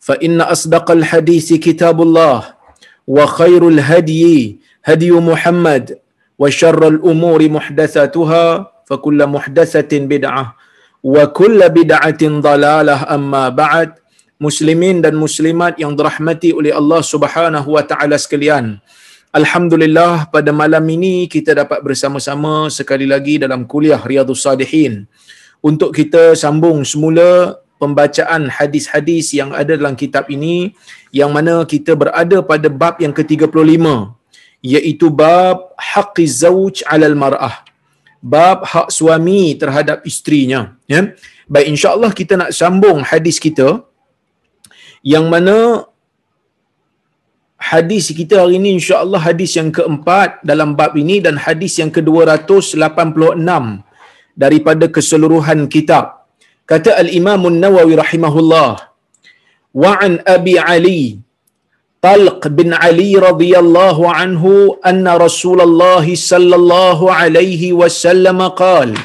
فإن أصدق الحديث كتاب الله وخير الهدي هدي محمد وشر الأمور محدثاتها فكل محدثة بدعة وكل بدعة ضلالة أما بعد muslimin dan muslimat yang dirahmati oleh Allah Subhanahu wa taala sekalian. Alhamdulillah pada malam ini kita dapat bersama-sama sekali lagi dalam kuliah Riyadhus Salihin untuk kita sambung semula pembacaan hadis-hadis yang ada dalam kitab ini yang mana kita berada pada bab yang ke-35 iaitu bab haqqiz zauj 'alal mar'ah. Bab hak suami terhadap isterinya ya. Baik insyaallah kita nak sambung hadis kita yang mana hadis kita hari ini insyaallah hadis yang keempat dalam bab ini dan hadis yang ke-286 daripada keseluruhan kitab kata al-Imam An-Nawawi rahimahullah wa an Abi Ali Talq bin Ali radhiyallahu anhu anna Rasulullah sallallahu alaihi wasallam qala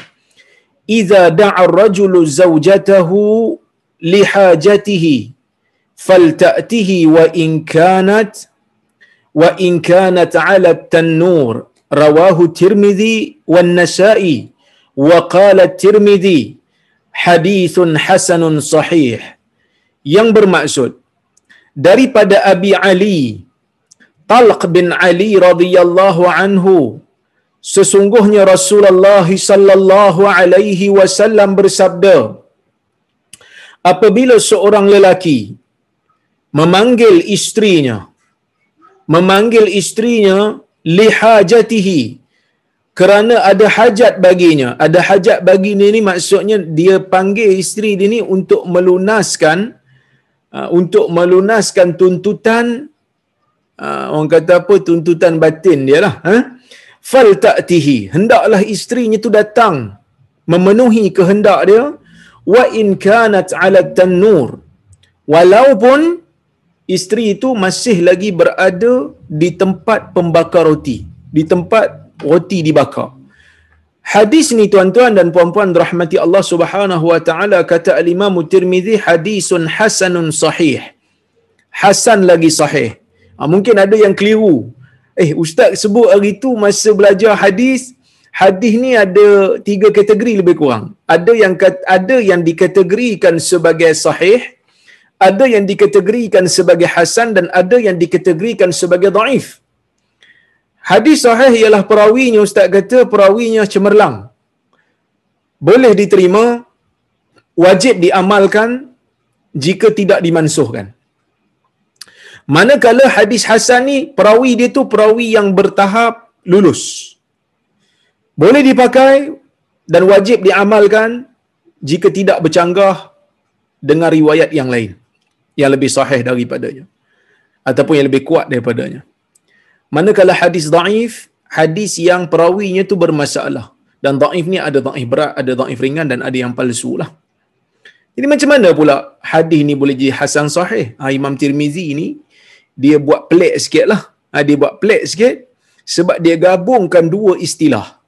idza da'a ar-rajulu zawjatahu li hajatihi falta'tihi wa in kanat wa in kanat 'ala at-tannur rawahu Tirmidzi wan Nasa'i wa qala at-Tirmidzi hadithun hasanun sahih. Yang bermaksud daripada Abi Ali Talq bin Ali radhiyallahu anhu sesungguhnya Rasulullah sallallahu alaihi wasallam bersabda apabila seorang lelaki memanggil istrinya memanggil istrinya lihajatihi kerana ada hajat baginya. Ada hajat bagi dia ni maksudnya dia panggil isteri dia ni untuk melunaskan uh, untuk melunaskan tuntutan uh, orang kata apa tuntutan batin dia lah. Ha? Fal ta'tihi. Hendaklah isterinya tu datang memenuhi kehendak dia wa in kanat 'ala tanur. Walaupun isteri itu masih lagi berada di tempat pembakar roti, di tempat roti dibakar. Hadis ni tuan-tuan dan puan-puan rahmati Allah Subhanahu wa taala kata al-Imam Tirmizi hadisun hasanun sahih. Hasan lagi sahih. Ha, mungkin ada yang keliru. Eh ustaz sebut hari tu masa belajar hadis, hadis ni ada tiga kategori lebih kurang. Ada yang ada yang dikategorikan sebagai sahih, ada yang dikategorikan sebagai hasan dan ada yang dikategorikan sebagai dhaif. Hadis sahih ialah perawinya ustaz kata perawinya cemerlang. Boleh diterima, wajib diamalkan jika tidak dimansuhkan. Manakala hadis hasan ni perawi dia tu perawi yang bertahap lulus. Boleh dipakai dan wajib diamalkan jika tidak bercanggah dengan riwayat yang lain yang lebih sahih daripadanya ataupun yang lebih kuat daripadanya. Manakala hadis daif, hadis yang perawinya tu bermasalah. Dan daif ni ada daif berat, ada daif ringan dan ada yang palsu lah. Jadi macam mana pula hadis ni boleh jadi hasan sahih? Ha, Imam Tirmizi ni, dia buat pelik sikit lah. Ha, dia buat pelik sikit sebab dia gabungkan dua istilah.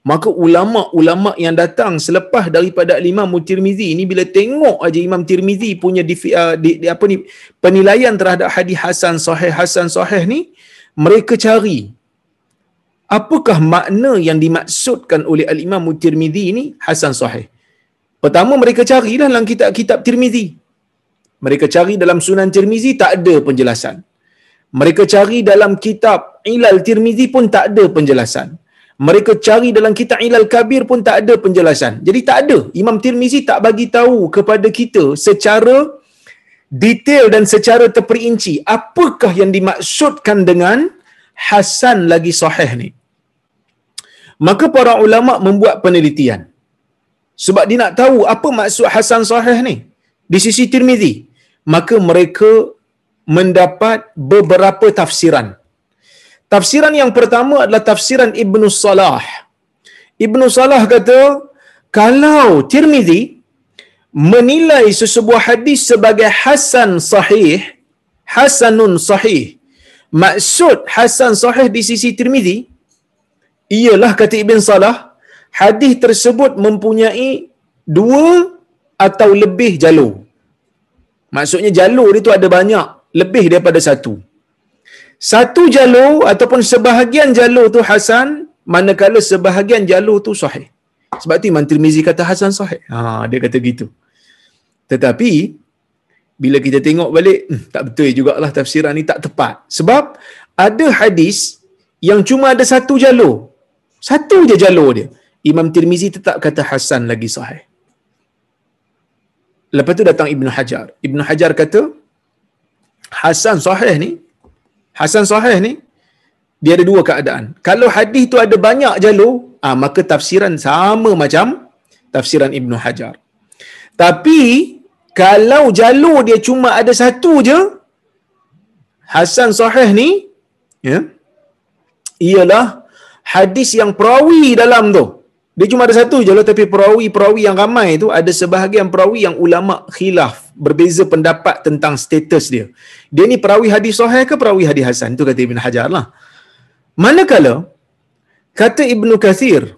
Maka ulama-ulama yang datang selepas daripada Imam Tirmizi ini bila tengok aja Imam Tirmizi punya di, uh, di, di, apa ni penilaian terhadap hadis hasan sahih hasan sahih ni mereka cari apakah makna yang dimaksudkan oleh al-Imam Tirmizi ini hasan sahih. Pertama mereka carilah dalam kitab-kitab Tirmizi. Mereka cari dalam Sunan Tirmizi tak ada penjelasan. Mereka cari dalam kitab Ilal Tirmizi pun tak ada penjelasan. Mereka cari dalam kitab Ilal Kabir pun tak ada penjelasan. Jadi tak ada. Imam Tirmizi tak bagi tahu kepada kita secara detail dan secara terperinci apakah yang dimaksudkan dengan hasan lagi sahih ni. Maka para ulama membuat penelitian. Sebab dia nak tahu apa maksud hasan sahih ni di sisi Tirmizi. Maka mereka mendapat beberapa tafsiran. Tafsiran yang pertama adalah tafsiran Ibnu Salah. Ibnu Salah kata, kalau Tirmizi menilai sesebuah hadis sebagai hasan sahih, hasanun sahih, maksud hasan sahih di sisi Tirmizi, ialah kata Ibn Salah, hadis tersebut mempunyai dua atau lebih jalur. Maksudnya jalur itu ada banyak, lebih daripada satu. Satu jalur ataupun sebahagian jalur tu Hasan, manakala sebahagian jalur tu sahih. Sebab tu Imam Tirmizi kata Hasan sahih. Ha, dia kata gitu. Tetapi, bila kita tengok balik, hmm, tak betul jugalah tafsiran ni tak tepat. Sebab, ada hadis yang cuma ada satu jalur. Satu je jalur dia. Imam Tirmizi tetap kata Hasan lagi sahih. Lepas tu datang Ibn Hajar. Ibn Hajar kata, Hasan sahih ni, Hasan sahih ni, dia ada dua keadaan. Kalau hadis tu ada banyak jalur, ah, maka tafsiran sama macam tafsiran Ibn Hajar. Tapi, kalau jalur dia cuma ada satu je, Hasan sahih ni, ya, ialah hadis yang perawi dalam tu. Dia cuma ada satu je lah tapi perawi-perawi yang ramai tu ada sebahagian perawi yang ulama khilaf berbeza pendapat tentang status dia. Dia ni perawi hadis sahih ke perawi hadis hasan? Itu kata Ibn Hajar lah. Manakala kata Ibn Kathir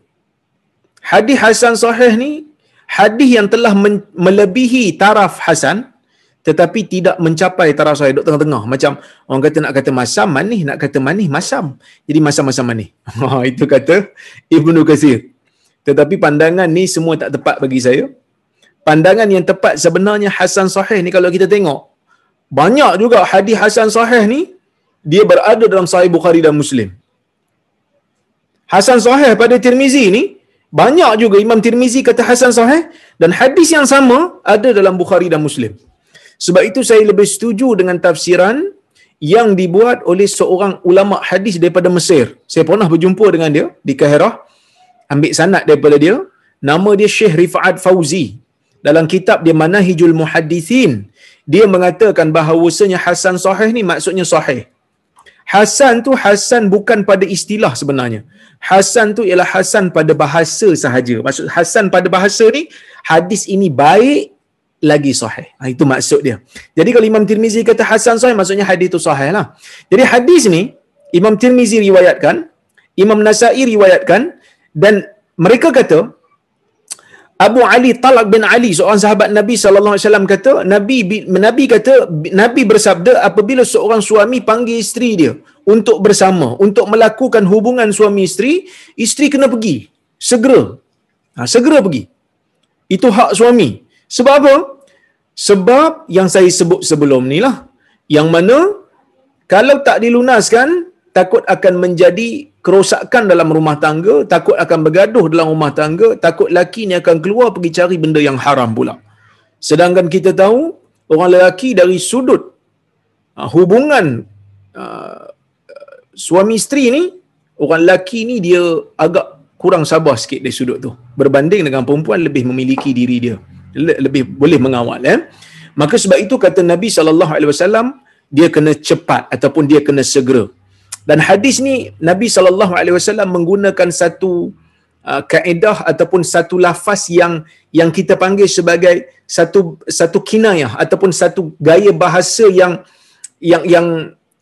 hadis hasan sahih ni hadis yang telah melebihi taraf hasan tetapi tidak mencapai taraf sahih duduk tengah-tengah macam orang kata nak kata masam manih nak kata manih masam jadi masam-masam manih itu kata Ibn Kathir tetapi pandangan ni semua tak tepat bagi saya. Pandangan yang tepat sebenarnya Hasan Sahih ni kalau kita tengok. Banyak juga hadis Hasan Sahih ni dia berada dalam Sahih Bukhari dan Muslim. Hasan Sahih pada Tirmizi ni banyak juga Imam Tirmizi kata Hasan Sahih dan hadis yang sama ada dalam Bukhari dan Muslim. Sebab itu saya lebih setuju dengan tafsiran yang dibuat oleh seorang ulama hadis daripada Mesir. Saya pernah berjumpa dengan dia di Kaherah ambil sanad daripada dia nama dia Syekh Rifat Fauzi dalam kitab dia Manahijul Muhaddithin dia mengatakan bahawasanya Hasan sahih ni maksudnya sahih Hasan tu Hasan bukan pada istilah sebenarnya Hasan tu ialah Hasan pada bahasa sahaja maksud Hasan pada bahasa ni hadis ini baik lagi sahih. Ha, itu maksud dia. Jadi kalau Imam Tirmizi kata Hasan sahih, maksudnya hadis itu sahih lah. Jadi hadis ni, Imam Tirmizi riwayatkan, Imam Nasai riwayatkan, dan mereka kata Abu Ali Talak bin Ali seorang sahabat Nabi sallallahu alaihi wasallam kata Nabi Nabi kata Nabi bersabda apabila seorang suami panggil isteri dia untuk bersama untuk melakukan hubungan suami isteri isteri kena pergi. Segera. Ha, segera pergi. Itu hak suami. Sebab apa? Sebab yang saya sebut sebelum ni lah. Yang mana kalau tak dilunaskan takut akan menjadi kerosakan dalam rumah tangga, takut akan bergaduh dalam rumah tangga, takut laki ni akan keluar pergi cari benda yang haram pula. Sedangkan kita tahu, orang lelaki dari sudut uh, hubungan uh, suami isteri ni, orang lelaki ni dia agak kurang sabar sikit dari sudut tu. Berbanding dengan perempuan lebih memiliki diri dia. Lebih boleh mengawal. Eh? Maka sebab itu kata Nabi SAW, dia kena cepat ataupun dia kena segera. Dan hadis ni Nabi sallallahu alaihi wasallam menggunakan satu uh, kaedah ataupun satu lafaz yang yang kita panggil sebagai satu satu kinayah ataupun satu gaya bahasa yang yang yang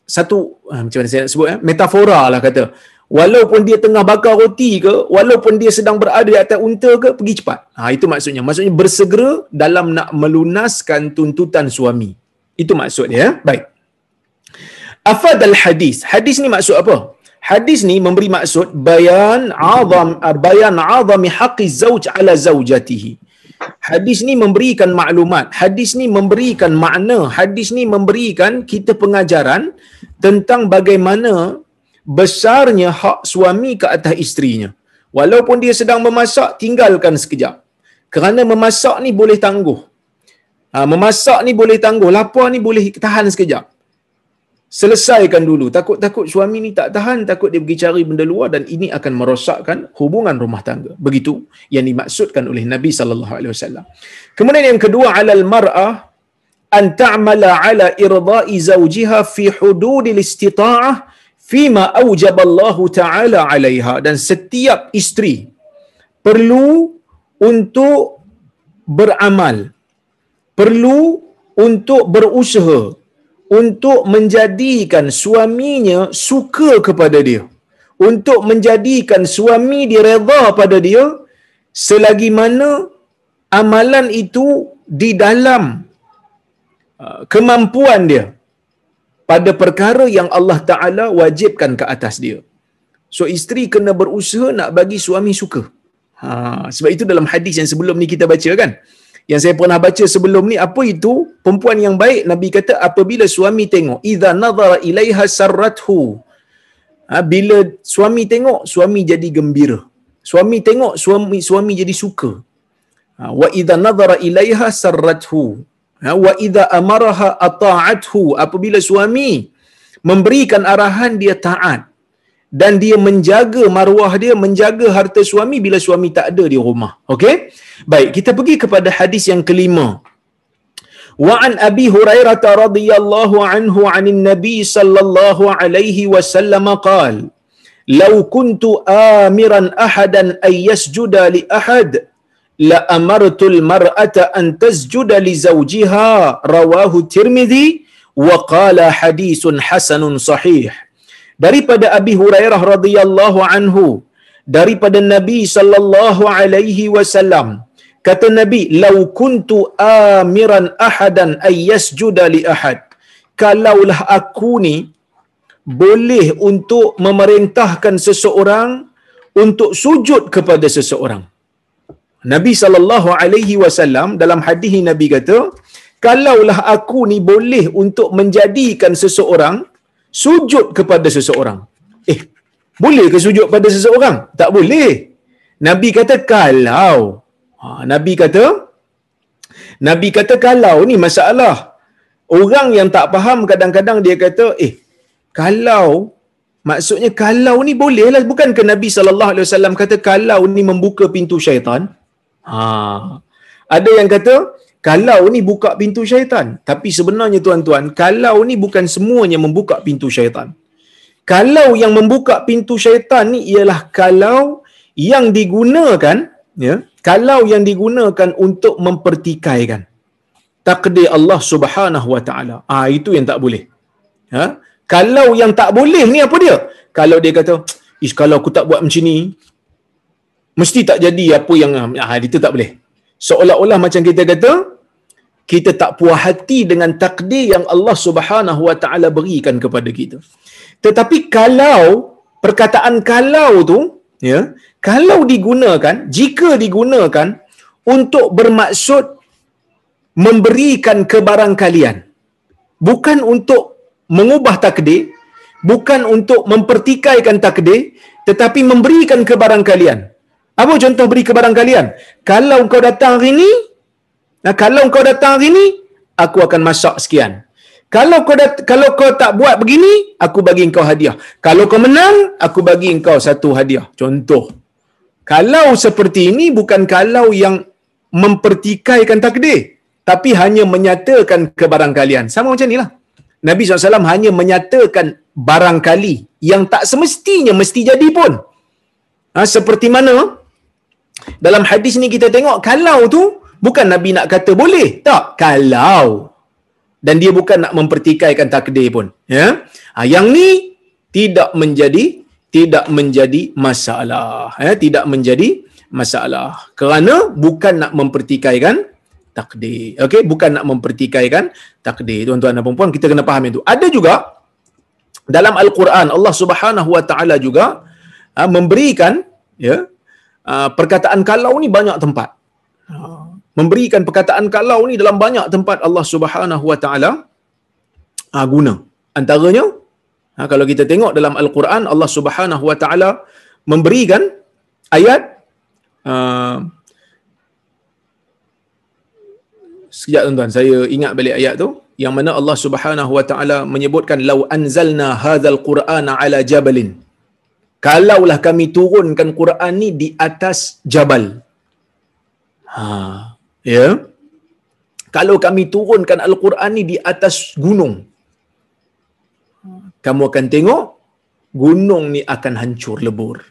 satu uh, macam mana saya nak sebut eh metafora lah kata. Walaupun dia tengah bakar roti ke walaupun dia sedang berada di atas unta ke pergi cepat. Ha itu maksudnya. Maksudnya bersegera dalam nak melunaskan tuntutan suami. Itu maksud dia baik afad al hadis. Hadis ni maksud apa? Hadis ni memberi maksud bayan azam bayan azami haqqi zauj ala zaujatihi. Hadis ni memberikan maklumat. Hadis ni memberikan makna. Hadis ni memberikan kita pengajaran tentang bagaimana besarnya hak suami ke atas isterinya. Walaupun dia sedang memasak tinggalkan sekejap. Kerana memasak ni boleh tangguh. Ha, memasak ni boleh tangguh. Lapar ni boleh tahan sekejap selesaikan dulu. Takut-takut suami ni tak tahan takut dia pergi cari benda luar dan ini akan merosakkan hubungan rumah tangga. Begitu yang dimaksudkan oleh Nabi sallallahu alaihi wasallam. Kemudian yang kedua alal mar'ah an ta'mala ala irda'i zawjiha fi hududil istita'ah fima aujaballahu ta'ala 'alaiha. Dan setiap isteri perlu untuk beramal perlu untuk berusaha untuk menjadikan suaminya suka kepada dia untuk menjadikan suami dia redha pada dia selagi mana amalan itu di dalam uh, kemampuan dia pada perkara yang Allah Taala wajibkan ke atas dia. So isteri kena berusaha nak bagi suami suka. Ha, sebab itu dalam hadis yang sebelum ni kita baca kan yang saya pernah baca sebelum ni apa itu? Perempuan yang baik Nabi kata apabila suami tengok idza nazara ilaiha sarrathu. Ha, bila suami tengok suami jadi gembira. Suami tengok suami suami jadi suka. Ha, wa idza nazara ilaiha sarrathu. Ha, wa idza amaraha ata'athu. Apabila suami memberikan arahan dia taat dan dia menjaga maruah dia menjaga harta suami bila suami tak ada di rumah. Okey? Baik kita pergi kepada hadis yang kelima. Wa an abi hurairah radhiyallahu anhu anin nabi sallallahu alaihi wasallam qaal law kuntu amiran ahadan ay yasjuda li ahad la amartu al mar'ata an tasjuda li zawjiha. Rawahu tirmidzi daripada Abi Hurairah radhiyallahu anhu daripada Nabi sallallahu alaihi wasallam kata Nabi lau kuntu amiran ahadan ay yasjuda li ahad. Kalaulah aku ni boleh untuk memerintahkan seseorang untuk sujud kepada seseorang. Nabi sallallahu alaihi wasallam dalam hadis Nabi kata kalaulah aku ni boleh untuk menjadikan seseorang sujud kepada seseorang. Eh, boleh ke sujud pada seseorang? Tak boleh. Nabi kata kalau. Ha, Nabi kata, Nabi kata kalau ni masalah. Orang yang tak faham kadang-kadang dia kata, eh, kalau, maksudnya kalau ni boleh lah. Bukan ke Nabi SAW kata kalau ni membuka pintu syaitan? Ha. Ada yang kata, kalau ni buka pintu syaitan. Tapi sebenarnya tuan-tuan, kalau ni bukan semuanya membuka pintu syaitan. Kalau yang membuka pintu syaitan ni ialah kalau yang digunakan, ya, kalau yang digunakan untuk mempertikaikan takdir Allah Subhanahu Wa Taala. Ah itu yang tak boleh. Ha? Kalau yang tak boleh ni apa dia? Kalau dia kata, "Ish kalau aku tak buat macam ni, mesti tak jadi apa yang ah itu tak boleh." Seolah-olah macam kita kata kita tak puas hati dengan takdir yang Allah Subhanahu Wa Taala berikan kepada kita. Tetapi kalau perkataan kalau tu ya, kalau digunakan, jika digunakan untuk bermaksud memberikan kebarangkalian bukan untuk mengubah takdir, bukan untuk mempertikaikan takdir, tetapi memberikan kebarangkalian. Apa contoh beri kebarang kalian? Kalau kau datang hari ni, nah, kalau kau datang hari ni, aku akan masak sekian. Kalau kau dat- kalau kau tak buat begini, aku bagi kau hadiah. Kalau kau menang, aku bagi kau satu hadiah. Contoh. Kalau seperti ini bukan kalau yang mempertikaikan takdir, tapi hanya menyatakan kebarang kalian. Sama macam inilah. Nabi SAW hanya menyatakan barangkali yang tak semestinya mesti jadi pun. Ha, seperti mana dalam hadis ni kita tengok kalau tu bukan Nabi nak kata boleh. Tak. Kalau. Dan dia bukan nak mempertikaikan takdir pun. Ya. Ha, yang ni tidak menjadi tidak menjadi masalah ya tidak menjadi masalah kerana bukan nak mempertikaikan takdir okey bukan nak mempertikaikan takdir tuan-tuan dan puan kita kena faham itu ada juga dalam al-Quran Allah Subhanahu wa taala juga uh, memberikan ya perkataan kalau ni banyak tempat. Uh, memberikan perkataan kalau ni dalam banyak tempat Allah Subhanahu wa taala uh, guna. Antaranya Ha, kalau kita tengok dalam Al-Quran Allah Subhanahu Wa Taala memberikan ayat sekejap tuan-tuan saya ingat balik ayat tu yang mana Allah Subhanahu Wa Taala menyebutkan lau anzalna hadzal qur'ana ala jabalin kalaulah kami turunkan Quran ni di atas jabal ha ya yeah. kalau kami turunkan al-Quran ni di atas gunung kamu akan tengok gunung ni akan hancur lebur.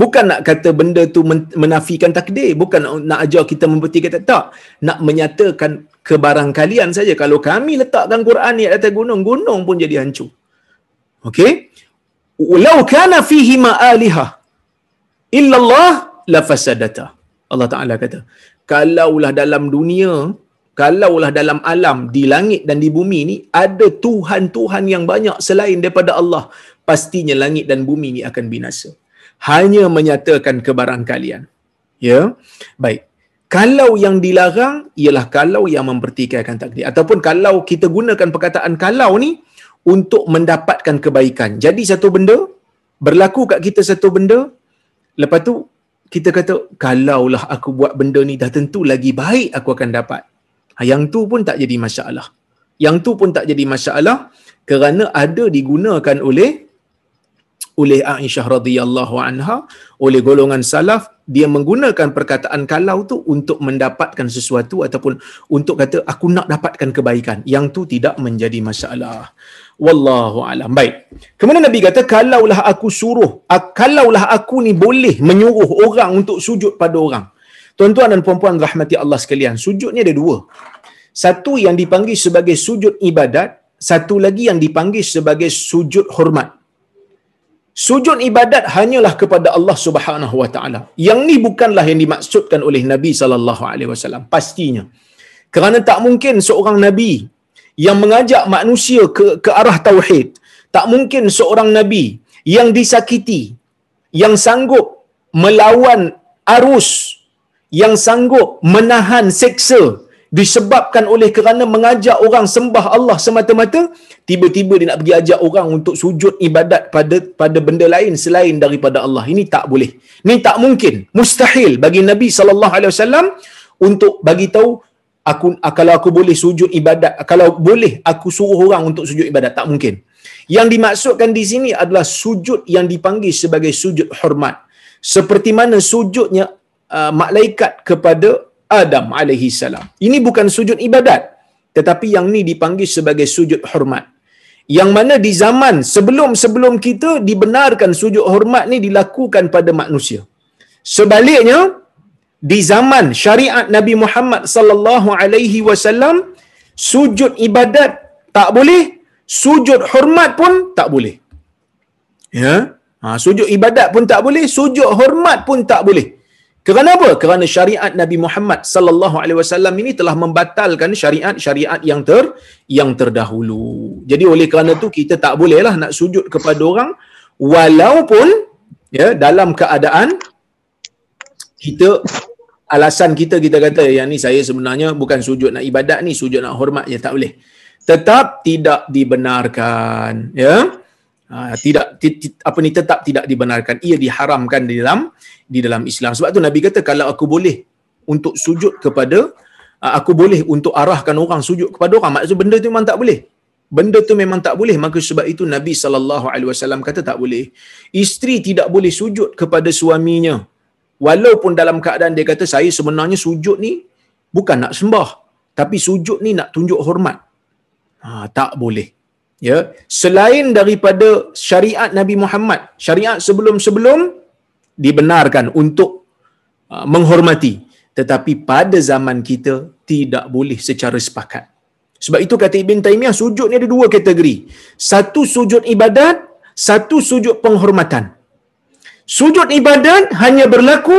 Bukan nak kata benda tu menafikan takdir, bukan nak ajar kita membuktikan tak, nak menyatakan kebarangkalian saja. Kalau kami letakkan Quran ni atas gunung, gunung pun jadi hancur. Okey? Walau kana fihi ma'aliha illa Allah la fasadata. Allah Taala kata, kalaulah dalam dunia kalaulah dalam alam di langit dan di bumi ni ada tuhan-tuhan yang banyak selain daripada Allah pastinya langit dan bumi ni akan binasa. Hanya menyatakan kebarang kalian. Ya? Baik. Kalau yang dilarang ialah kalau yang mempertikaikan takdir. Ataupun kalau kita gunakan perkataan kalau ni untuk mendapatkan kebaikan jadi satu benda berlaku kat kita satu benda lepas tu kita kata kalaulah aku buat benda ni dah tentu lagi baik aku akan dapat Ha, yang tu pun tak jadi masalah. Yang tu pun tak jadi masalah kerana ada digunakan oleh oleh Aisyah radhiyallahu anha oleh golongan salaf dia menggunakan perkataan kalau tu untuk mendapatkan sesuatu ataupun untuk kata aku nak dapatkan kebaikan. Yang tu tidak menjadi masalah. Wallahu alam. Baik. Kemudian nabi kata kalaulah aku suruh kalaulah aku ni boleh menyuruh orang untuk sujud pada orang. Tuan-tuan dan puan-puan rahmati Allah sekalian, sujud ni ada dua. Satu yang dipanggil sebagai sujud ibadat, satu lagi yang dipanggil sebagai sujud hormat. Sujud ibadat hanyalah kepada Allah Subhanahu Wa Taala. Yang ni bukanlah yang dimaksudkan oleh Nabi sallallahu alaihi wasallam pastinya. Kerana tak mungkin seorang nabi yang mengajak manusia ke ke arah tauhid, tak mungkin seorang nabi yang disakiti, yang sanggup melawan arus yang sanggup menahan seksa disebabkan oleh kerana mengajak orang sembah Allah semata-mata tiba-tiba dia nak pergi ajak orang untuk sujud ibadat pada pada benda lain selain daripada Allah. Ini tak boleh. Ini tak mungkin. Mustahil bagi Nabi sallallahu alaihi wasallam untuk bagi tahu aku kalau aku boleh sujud ibadat kalau boleh aku suruh orang untuk sujud ibadat. Tak mungkin. Yang dimaksudkan di sini adalah sujud yang dipanggil sebagai sujud hormat. Seperti mana sujudnya uh, malaikat kepada Adam alaihi salam. Ini bukan sujud ibadat tetapi yang ni dipanggil sebagai sujud hormat. Yang mana di zaman sebelum-sebelum kita dibenarkan sujud hormat ni dilakukan pada manusia. Sebaliknya di zaman syariat Nabi Muhammad sallallahu alaihi wasallam sujud ibadat tak boleh, sujud hormat pun tak boleh. Ya? Ha, sujud ibadat pun tak boleh, sujud hormat pun tak boleh. Kerana apa? Kerana syariat Nabi Muhammad sallallahu alaihi wasallam ini telah membatalkan syariat-syariat yang ter yang terdahulu. Jadi oleh kerana tu kita tak bolehlah nak sujud kepada orang walaupun ya dalam keadaan kita alasan kita kita kata yang ni saya sebenarnya bukan sujud nak ibadat ni sujud nak hormat ya tak boleh. Tetap tidak dibenarkan ya. Ha, tidak apa ni tetap tidak dibenarkan. Ia diharamkan di dalam di dalam Islam. Sebab tu Nabi kata kalau aku boleh untuk sujud kepada ha, aku boleh untuk arahkan orang sujud kepada orang maksud benda tu memang tak boleh. Benda tu memang tak boleh. Maka sebab itu Nabi sallallahu alaihi wasallam kata tak boleh. Isteri tidak boleh sujud kepada suaminya. Walaupun dalam keadaan dia kata saya sebenarnya sujud ni bukan nak sembah tapi sujud ni nak tunjuk hormat. Ha, tak boleh ya selain daripada syariat Nabi Muhammad syariat sebelum-sebelum dibenarkan untuk uh, menghormati tetapi pada zaman kita tidak boleh secara sepakat sebab itu kata Ibn Taymiyah sujud ni ada dua kategori satu sujud ibadat satu sujud penghormatan Sujud ibadat hanya berlaku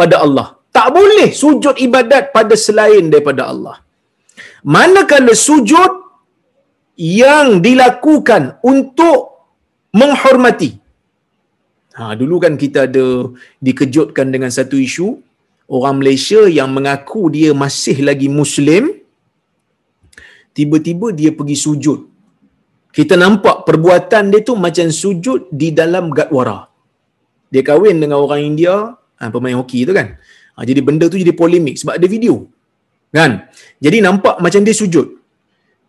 pada Allah. Tak boleh sujud ibadat pada selain daripada Allah. Manakala sujud yang dilakukan untuk menghormati. Ha, dulu kan kita ada dikejutkan dengan satu isu orang Malaysia yang mengaku dia masih lagi Muslim, tiba-tiba dia pergi sujud. Kita nampak perbuatan dia tu macam sujud di dalam gatwara. Dia kahwin dengan orang India, ha, pemain hoki tu kan. Ha, jadi benda tu jadi polemik sebab ada video. Kan? Jadi nampak macam dia sujud.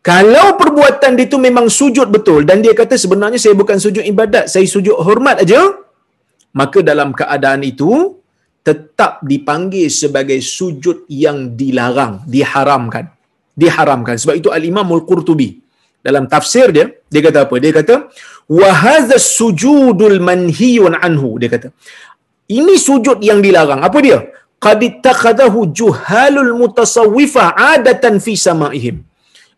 Kalau perbuatan dia tu memang sujud betul dan dia kata sebenarnya saya bukan sujud ibadat, saya sujud hormat aja, maka dalam keadaan itu tetap dipanggil sebagai sujud yang dilarang, diharamkan. Diharamkan. Sebab itu Al-Imam Al-Qurtubi dalam tafsir dia, dia kata apa? Dia kata, "Wa hadha sujudul manhiyun anhu." Dia kata, ini sujud yang dilarang. Apa dia? Qad ittakhadahu juhalul mutasawwifa adatan fi sama'ihim.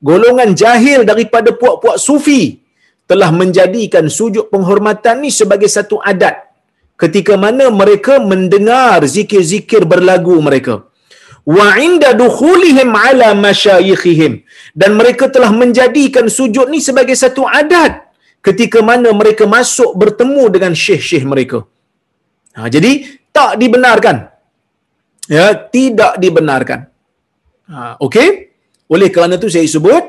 Golongan jahil daripada puak-puak sufi telah menjadikan sujud penghormatan ni sebagai satu adat. Ketika mana mereka mendengar zikir-zikir berlagu mereka. Wa inda dukhulihim ala masyayikhihim dan mereka telah menjadikan sujud ni sebagai satu adat ketika mana mereka masuk bertemu dengan syekh-syekh mereka. Ha, jadi tak dibenarkan. Ya tidak dibenarkan. Ha, okey oleh kerana itu saya sebut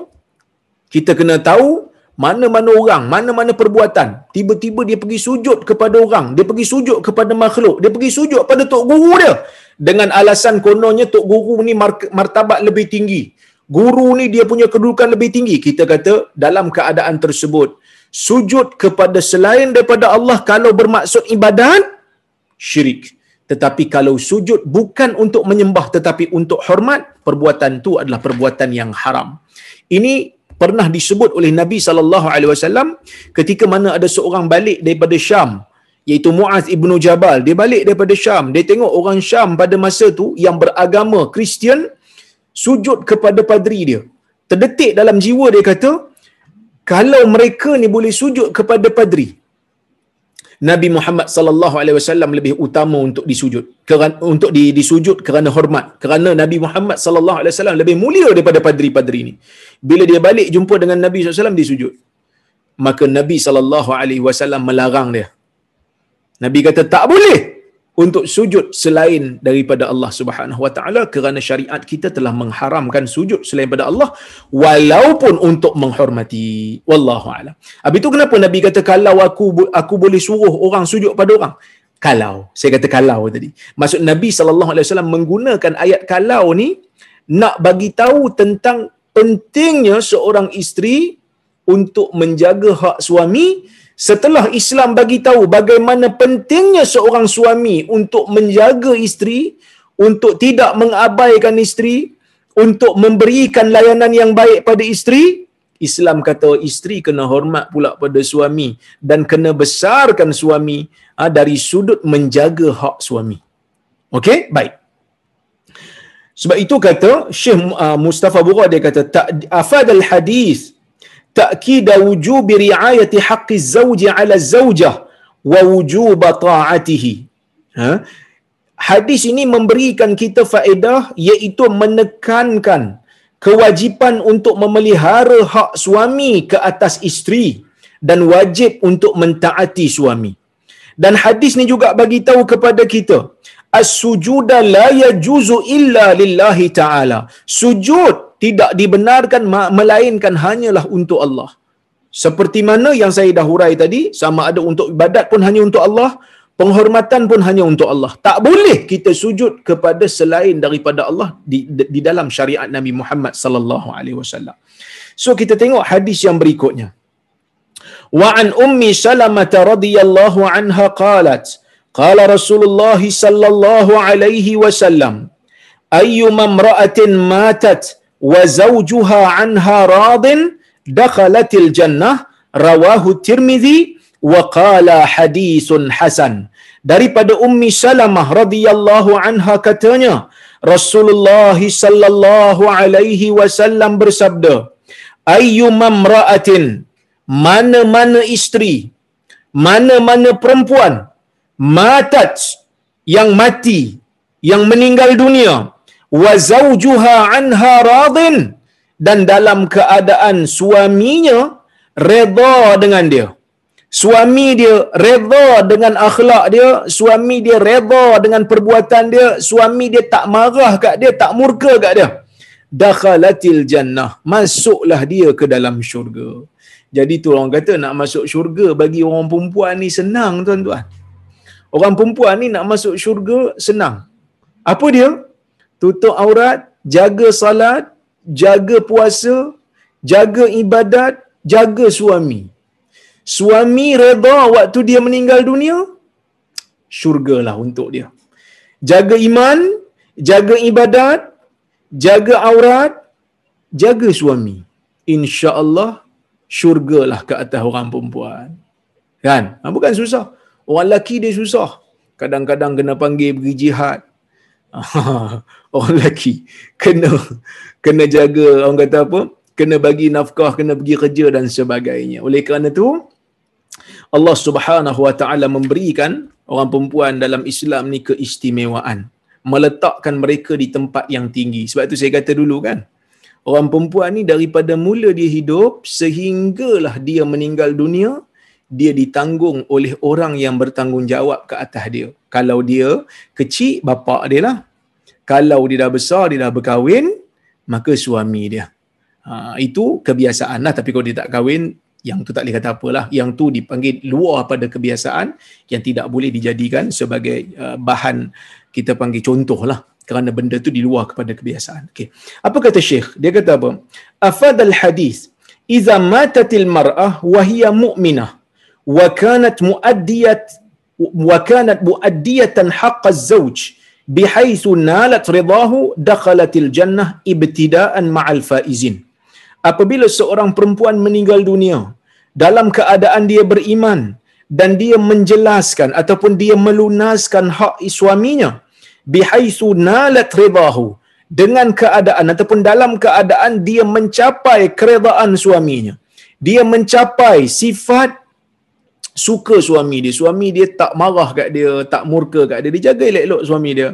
kita kena tahu mana-mana orang, mana-mana perbuatan, tiba-tiba dia pergi sujud kepada orang, dia pergi sujud kepada makhluk, dia pergi sujud pada tok guru dia dengan alasan kononnya tok guru ni martabat lebih tinggi. Guru ni dia punya kedudukan lebih tinggi. Kita kata dalam keadaan tersebut, sujud kepada selain daripada Allah kalau bermaksud ibadat, syirik. Tetapi kalau sujud bukan untuk menyembah tetapi untuk hormat, perbuatan tu adalah perbuatan yang haram. Ini pernah disebut oleh Nabi sallallahu alaihi wasallam ketika mana ada seorang balik daripada Syam iaitu Muaz ibnu Jabal dia balik daripada Syam dia tengok orang Syam pada masa tu yang beragama Kristian sujud kepada padri dia terdetik dalam jiwa dia kata kalau mereka ni boleh sujud kepada padri Nabi Muhammad sallallahu alaihi wasallam lebih utama untuk disujud. Kerana untuk di, disujud kerana hormat. Kerana Nabi Muhammad sallallahu alaihi wasallam lebih mulia daripada padri-padri ini. Bila dia balik jumpa dengan Nabi sallallahu alaihi wasallam dia sujud maka Nabi sallallahu alaihi wasallam melarang dia. Nabi kata tak boleh untuk sujud selain daripada Allah Subhanahu Wa Taala kerana syariat kita telah mengharamkan sujud selain daripada Allah walaupun untuk menghormati wallahu alam. Habis itu kenapa Nabi kata kalau aku aku boleh suruh orang sujud pada orang? Kalau. Saya kata kalau tadi. Maksud Nabi sallallahu alaihi wasallam menggunakan ayat kalau ni nak bagi tahu tentang pentingnya seorang isteri untuk menjaga hak suami setelah Islam bagi tahu bagaimana pentingnya seorang suami untuk menjaga isteri, untuk tidak mengabaikan isteri, untuk memberikan layanan yang baik pada isteri, Islam kata isteri kena hormat pula pada suami dan kena besarkan suami ha, dari sudut menjaga hak suami. Okey, baik. Sebab itu kata Syekh uh, Mustafa Bura dia kata tak afadal hadis تأكيد وجوب رعاية حق az-zawjah wa wujub ta'atih. ha? Hadis ini memberikan kita faedah iaitu menekankan kewajipan untuk memelihara hak suami ke atas isteri dan wajib untuk mentaati suami. Dan hadis ni juga bagi tahu kepada kita as-sujuda la yajuzu illa lillahi ta'ala. Sujud tidak dibenarkan melainkan hanyalah untuk Allah. Seperti mana yang saya dah hurai tadi, sama ada untuk ibadat pun hanya untuk Allah, penghormatan pun hanya untuk Allah. Tak boleh kita sujud kepada selain daripada Allah di, di dalam syariat Nabi Muhammad sallallahu alaihi wasallam. So kita tengok hadis yang berikutnya. Wa an ummi Salamah radhiyallahu anha qalat, qala Rasulullah sallallahu alaihi wasallam, ayyuma imra'atin matat anha radin dakhalatil jannah rawahu tirmizi wa qala hadithun hasan. Daripada ummi salamah radhiyallahu anha katanya Rasulullah sallallahu alaihi wasallam bersabda ayyu mamra'atin mana-mana isteri mana-mana perempuan matat yang mati yang meninggal dunia wa zawjuha anha radin. Dan dalam keadaan suaminya redha dengan dia. Suami dia redha dengan akhlak dia suami dia redha dengan perbuatan dia suami dia tak marah kat dia tak murka kat dia. Dakhalatil jannah masuklah dia ke dalam syurga. Jadi tu orang kata nak masuk syurga bagi orang perempuan ni senang tuan-tuan. Orang perempuan ni nak masuk syurga senang. Apa dia tutup aurat jaga salat jaga puasa jaga ibadat jaga suami. Suami redha waktu dia meninggal dunia syurgalah untuk dia. Jaga iman jaga ibadat jaga aurat jaga suami. insya-Allah syurgalah ke atas orang perempuan. Kan? Ha, bukan susah. Orang lelaki dia susah. Kadang-kadang kena panggil pergi jihad orang lelaki. Kena kena jaga orang kata apa? Kena bagi nafkah kena pergi kerja dan sebagainya. Oleh kerana tu Allah Subhanahu Wa Taala memberikan orang perempuan dalam Islam ni keistimewaan. Meletakkan mereka di tempat yang tinggi. Sebab tu saya kata dulu kan orang perempuan ni daripada mula dia hidup sehinggalah dia meninggal dunia dia ditanggung oleh orang yang bertanggungjawab ke atas dia. Kalau dia kecil bapa dia lah. Kalau dia dah besar dia dah berkahwin maka suami dia. Ha, itu kebiasaan lah. Tapi kalau dia tak kahwin yang tu tak boleh kata apalah. Yang tu dipanggil luar pada kebiasaan yang tidak boleh dijadikan sebagai uh, bahan kita panggil contoh lah. Kerana benda tu di luar kepada kebiasaan. Okay. apa kata syekh? Dia kata apa? Afadal hadis iza matatil mar'ah wa hiya mu'minah muaddiyat wa kanat muaddiyatan haqq az-zawj bihaythu nalat ridahu dakhalatil jannah ibtida'an ma'al faizin. Apabila seorang perempuan meninggal dunia dalam keadaan dia beriman dan dia menjelaskan ataupun dia melunaskan hak suaminya bihaisu nalat ridahu dengan keadaan ataupun dalam keadaan dia mencapai keredaan suaminya dia mencapai sifat suka suami dia suami dia tak marah kat dia tak murka kat dia dia jaga elok-elok suami dia.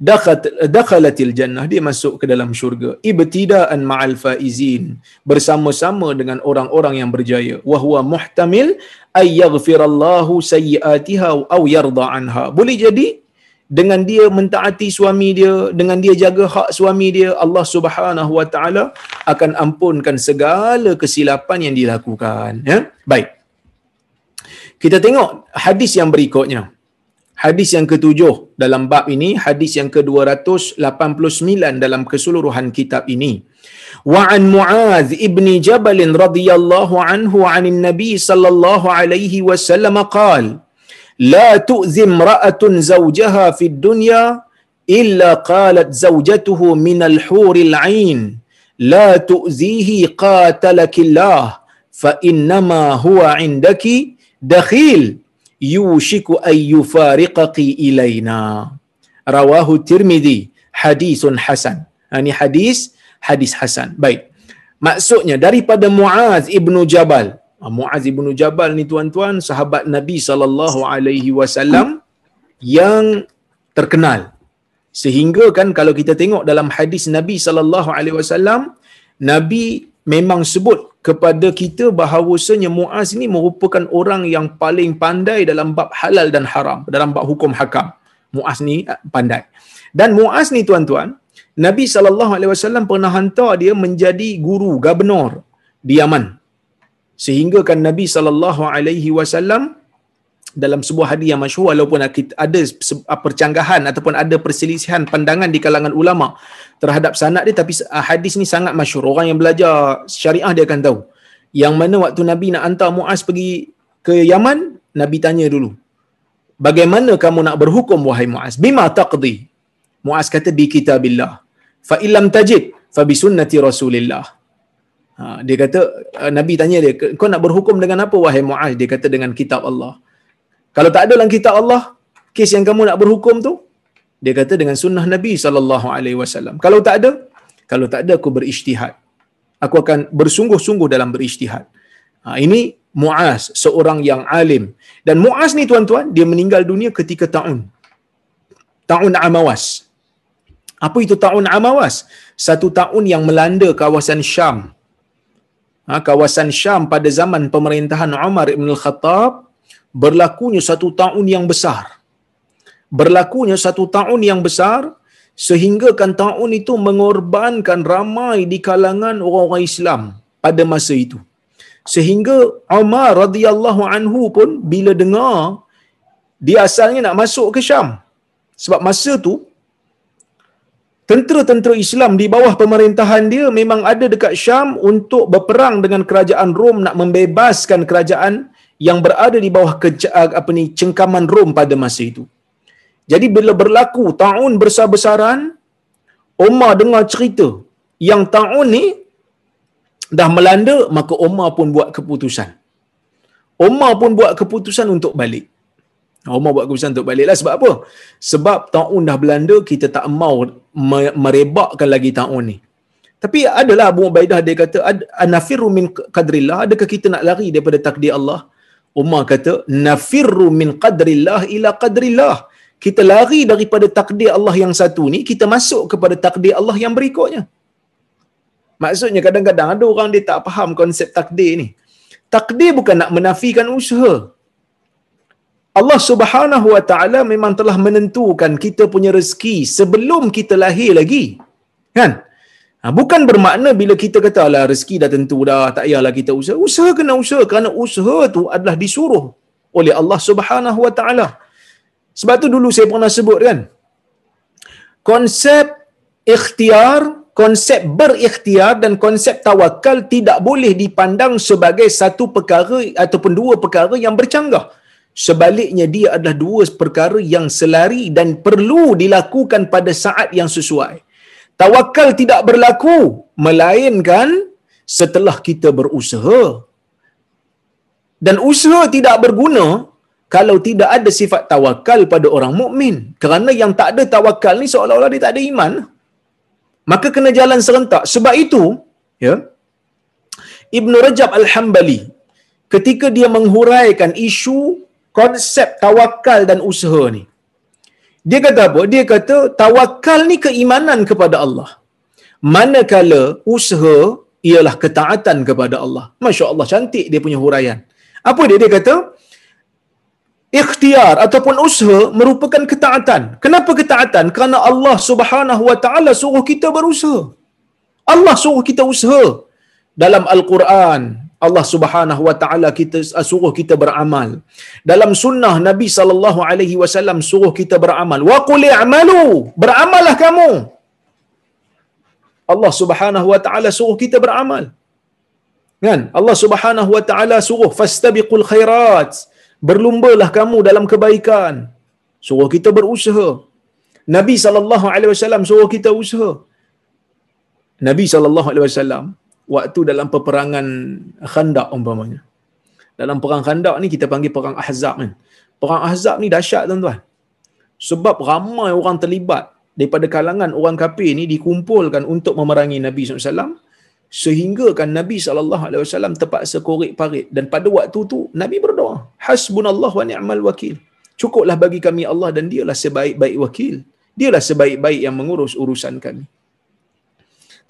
Dakhalatil jannah dia masuk ke dalam syurga. Ibtidaan ma'al faizin bersama-sama dengan orang-orang yang berjaya. Wa huwa muhtamil ay yaghfirallahu sayyiatiha aw yarda anha. Boleh jadi dengan dia mentaati suami dia dengan dia jaga hak suami dia Allah Subhanahu wa taala akan ampunkan segala kesilapan yang dilakukan ya? Baik kita tengok hadis yang berikutnya hadis yang ketujuh dalam bab ini hadis yang ke-289 dalam keseluruhan kitab ini wa an muaz ibni jabal radhiyallahu anhu anin nabi sallallahu alaihi wasallam qala لا تؤذي امرأة زوجها في الدنيا إلا قالت زوجته من الحور العين لا تؤذيه قاتلك الله فإنما هو عندك dakhil yushiku an yufariqaki ilaina. Rawahu tirmidhi. Hadisun hasan. Ha, Ini hadis hadis hasan. Baik. Maksudnya daripada muaz ibnu jabal. Ha, muaz ibnu jabal ni tuan-tuan sahabat nabi sallallahu alaihi wasallam yang terkenal. Sehingga kan kalau kita tengok dalam hadis nabi sallallahu alaihi wasallam nabi memang sebut kepada kita bahawasanya Muaz ni merupakan orang yang paling pandai dalam bab halal dan haram, dalam bab hukum hakam. Muaz ni ah, pandai. Dan Muaz ni tuan-tuan, Nabi sallallahu alaihi wasallam pernah hantar dia menjadi guru, gubernur di Yaman sehingga kan Nabi sallallahu alaihi wasallam dalam sebuah hadis yang masyhur walaupun ada percanggahan ataupun ada perselisihan pandangan di kalangan ulama terhadap sanad dia tapi ah, hadis ni sangat masyhur. Orang yang belajar syariah dia akan tahu. Yang mana waktu Nabi nak hantar Muaz pergi ke Yaman Nabi tanya dulu bagaimana kamu nak berhukum wahai Muaz? Bima taqdi. Muaz kata bi kitabillah. Fa illam tajid fa bi sunnati rasulillah. Ha, dia kata uh, Nabi tanya dia, kau nak berhukum dengan apa wahai Muaz? Dia kata dengan kitab Allah. Kalau tak ada dalam kitab Allah, kes yang kamu nak berhukum tu, dia kata dengan sunnah Nabi sallallahu alaihi wasallam. Kalau tak ada, kalau tak ada aku berijtihad. Aku akan bersungguh-sungguh dalam berijtihad. Ha, ini Muaz seorang yang alim dan Muaz ni tuan-tuan dia meninggal dunia ketika tahun tahun Amawas. Apa itu tahun Amawas? Satu tahun yang melanda kawasan Syam. Ha, kawasan Syam pada zaman pemerintahan Umar Ibn Al-Khattab berlakunya satu tahun yang besar. Berlakunya satu tahun yang besar sehingga kan tahun itu mengorbankan ramai di kalangan orang-orang Islam pada masa itu. Sehingga Umar radhiyallahu anhu pun bila dengar dia asalnya nak masuk ke Syam. Sebab masa tu tentera-tentera Islam di bawah pemerintahan dia memang ada dekat Syam untuk berperang dengan kerajaan Rom nak membebaskan kerajaan yang berada di bawah ke, apa ni cengkaman Rom pada masa itu. Jadi bila berlaku tahun besar-besaran Umar dengar cerita yang tahun ni dah melanda maka Umar pun buat keputusan. Umar pun buat keputusan untuk balik. Umar buat keputusan untuk baliklah sebab apa? Sebab tahun dah Belanda kita tak mau merebakkan lagi tahun ni. Tapi adalah Abu Ubaidah dia kata anafirru min qadrillah adakah kita nak lari daripada takdir Allah? Umar kata nafirru min qadrillah ila qadrillah. Kita lari daripada takdir Allah yang satu ni kita masuk kepada takdir Allah yang berikutnya. Maksudnya kadang-kadang ada orang dia tak faham konsep takdir ni. Takdir bukan nak menafikan usaha. Allah Subhanahu Wa Taala memang telah menentukan kita punya rezeki sebelum kita lahir lagi. Kan? Ha, bukan bermakna bila kita kata lah rezeki dah tentu dah, tak payahlah kita usaha. Usaha kena usaha kerana usaha tu adalah disuruh oleh Allah Subhanahu Wa Taala. Sebab tu dulu saya pernah sebut kan. Konsep ikhtiar, konsep berikhtiar dan konsep tawakal tidak boleh dipandang sebagai satu perkara ataupun dua perkara yang bercanggah. Sebaliknya dia adalah dua perkara yang selari dan perlu dilakukan pada saat yang sesuai. Tawakal tidak berlaku melainkan setelah kita berusaha. Dan usaha tidak berguna kalau tidak ada sifat tawakal pada orang mukmin. Kerana yang tak ada tawakal ni seolah-olah dia tak ada iman. Maka kena jalan serentak. Sebab itu, ya, Ibn Rajab Al-Hambali ketika dia menghuraikan isu konsep tawakal dan usaha ni. Dia kata apa? Dia kata tawakal ni keimanan kepada Allah. Manakala usaha ialah ketaatan kepada Allah. Masya Allah cantik dia punya huraian. Apa dia? Dia kata ikhtiar ataupun usaha merupakan ketaatan. Kenapa ketaatan? Kerana Allah Subhanahu Wa Taala suruh kita berusaha. Allah suruh kita usaha. Dalam Al-Quran, Allah Subhanahu Wa Taala kita uh, suruh kita beramal. Dalam sunnah Nabi sallallahu alaihi wasallam suruh kita beramal. Wa qul i'malu, beramallah kamu. Allah Subhanahu Wa Taala suruh kita beramal. Kan? Allah Subhanahu Wa Taala suruh fastabiqul khairat. Berlumbalah kamu dalam kebaikan. Suruh kita berusaha. Nabi sallallahu alaihi wasallam suruh kita usaha. Nabi sallallahu alaihi wasallam waktu dalam peperangan Khandaq umpamanya. Dalam perang Khandaq ni kita panggil perang Ahzab kan. Perang Ahzab ni dahsyat tuan-tuan. Sebab ramai orang terlibat daripada kalangan orang kafir ni dikumpulkan untuk memerangi Nabi SAW sehingga kan Nabi SAW terpaksa korek parit dan pada waktu tu Nabi berdoa hasbunallah wa ni'mal wakil cukuplah bagi kami Allah dan dialah sebaik-baik wakil dialah sebaik-baik yang mengurus urusan kami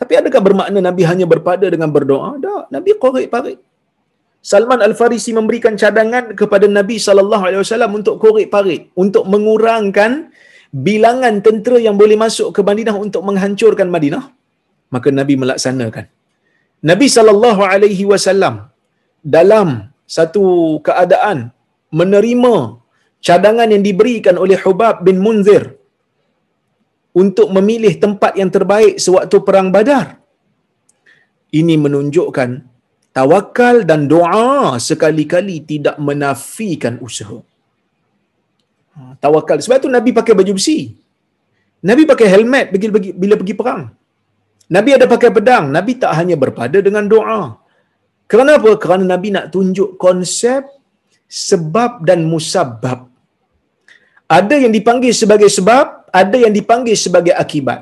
tapi adakah bermakna Nabi hanya berpada dengan berdoa? Tak. Nabi korek parit. Salman Al-Farisi memberikan cadangan kepada Nabi sallallahu alaihi wasallam untuk korek parit, untuk mengurangkan bilangan tentera yang boleh masuk ke Madinah untuk menghancurkan Madinah. Maka Nabi melaksanakan. Nabi sallallahu alaihi wasallam dalam satu keadaan menerima cadangan yang diberikan oleh Hubab bin Munzir untuk memilih tempat yang terbaik sewaktu perang Badar. Ini menunjukkan tawakal dan doa sekali-kali tidak menafikan usaha. Ha, tawakal. Sebab tu Nabi pakai baju besi. Nabi pakai helmet bila pergi perang. Nabi ada pakai pedang. Nabi tak hanya berpada dengan doa. Kerana apa? Kerana Nabi nak tunjuk konsep sebab dan musabab. Ada yang dipanggil sebagai sebab, ada yang dipanggil sebagai akibat.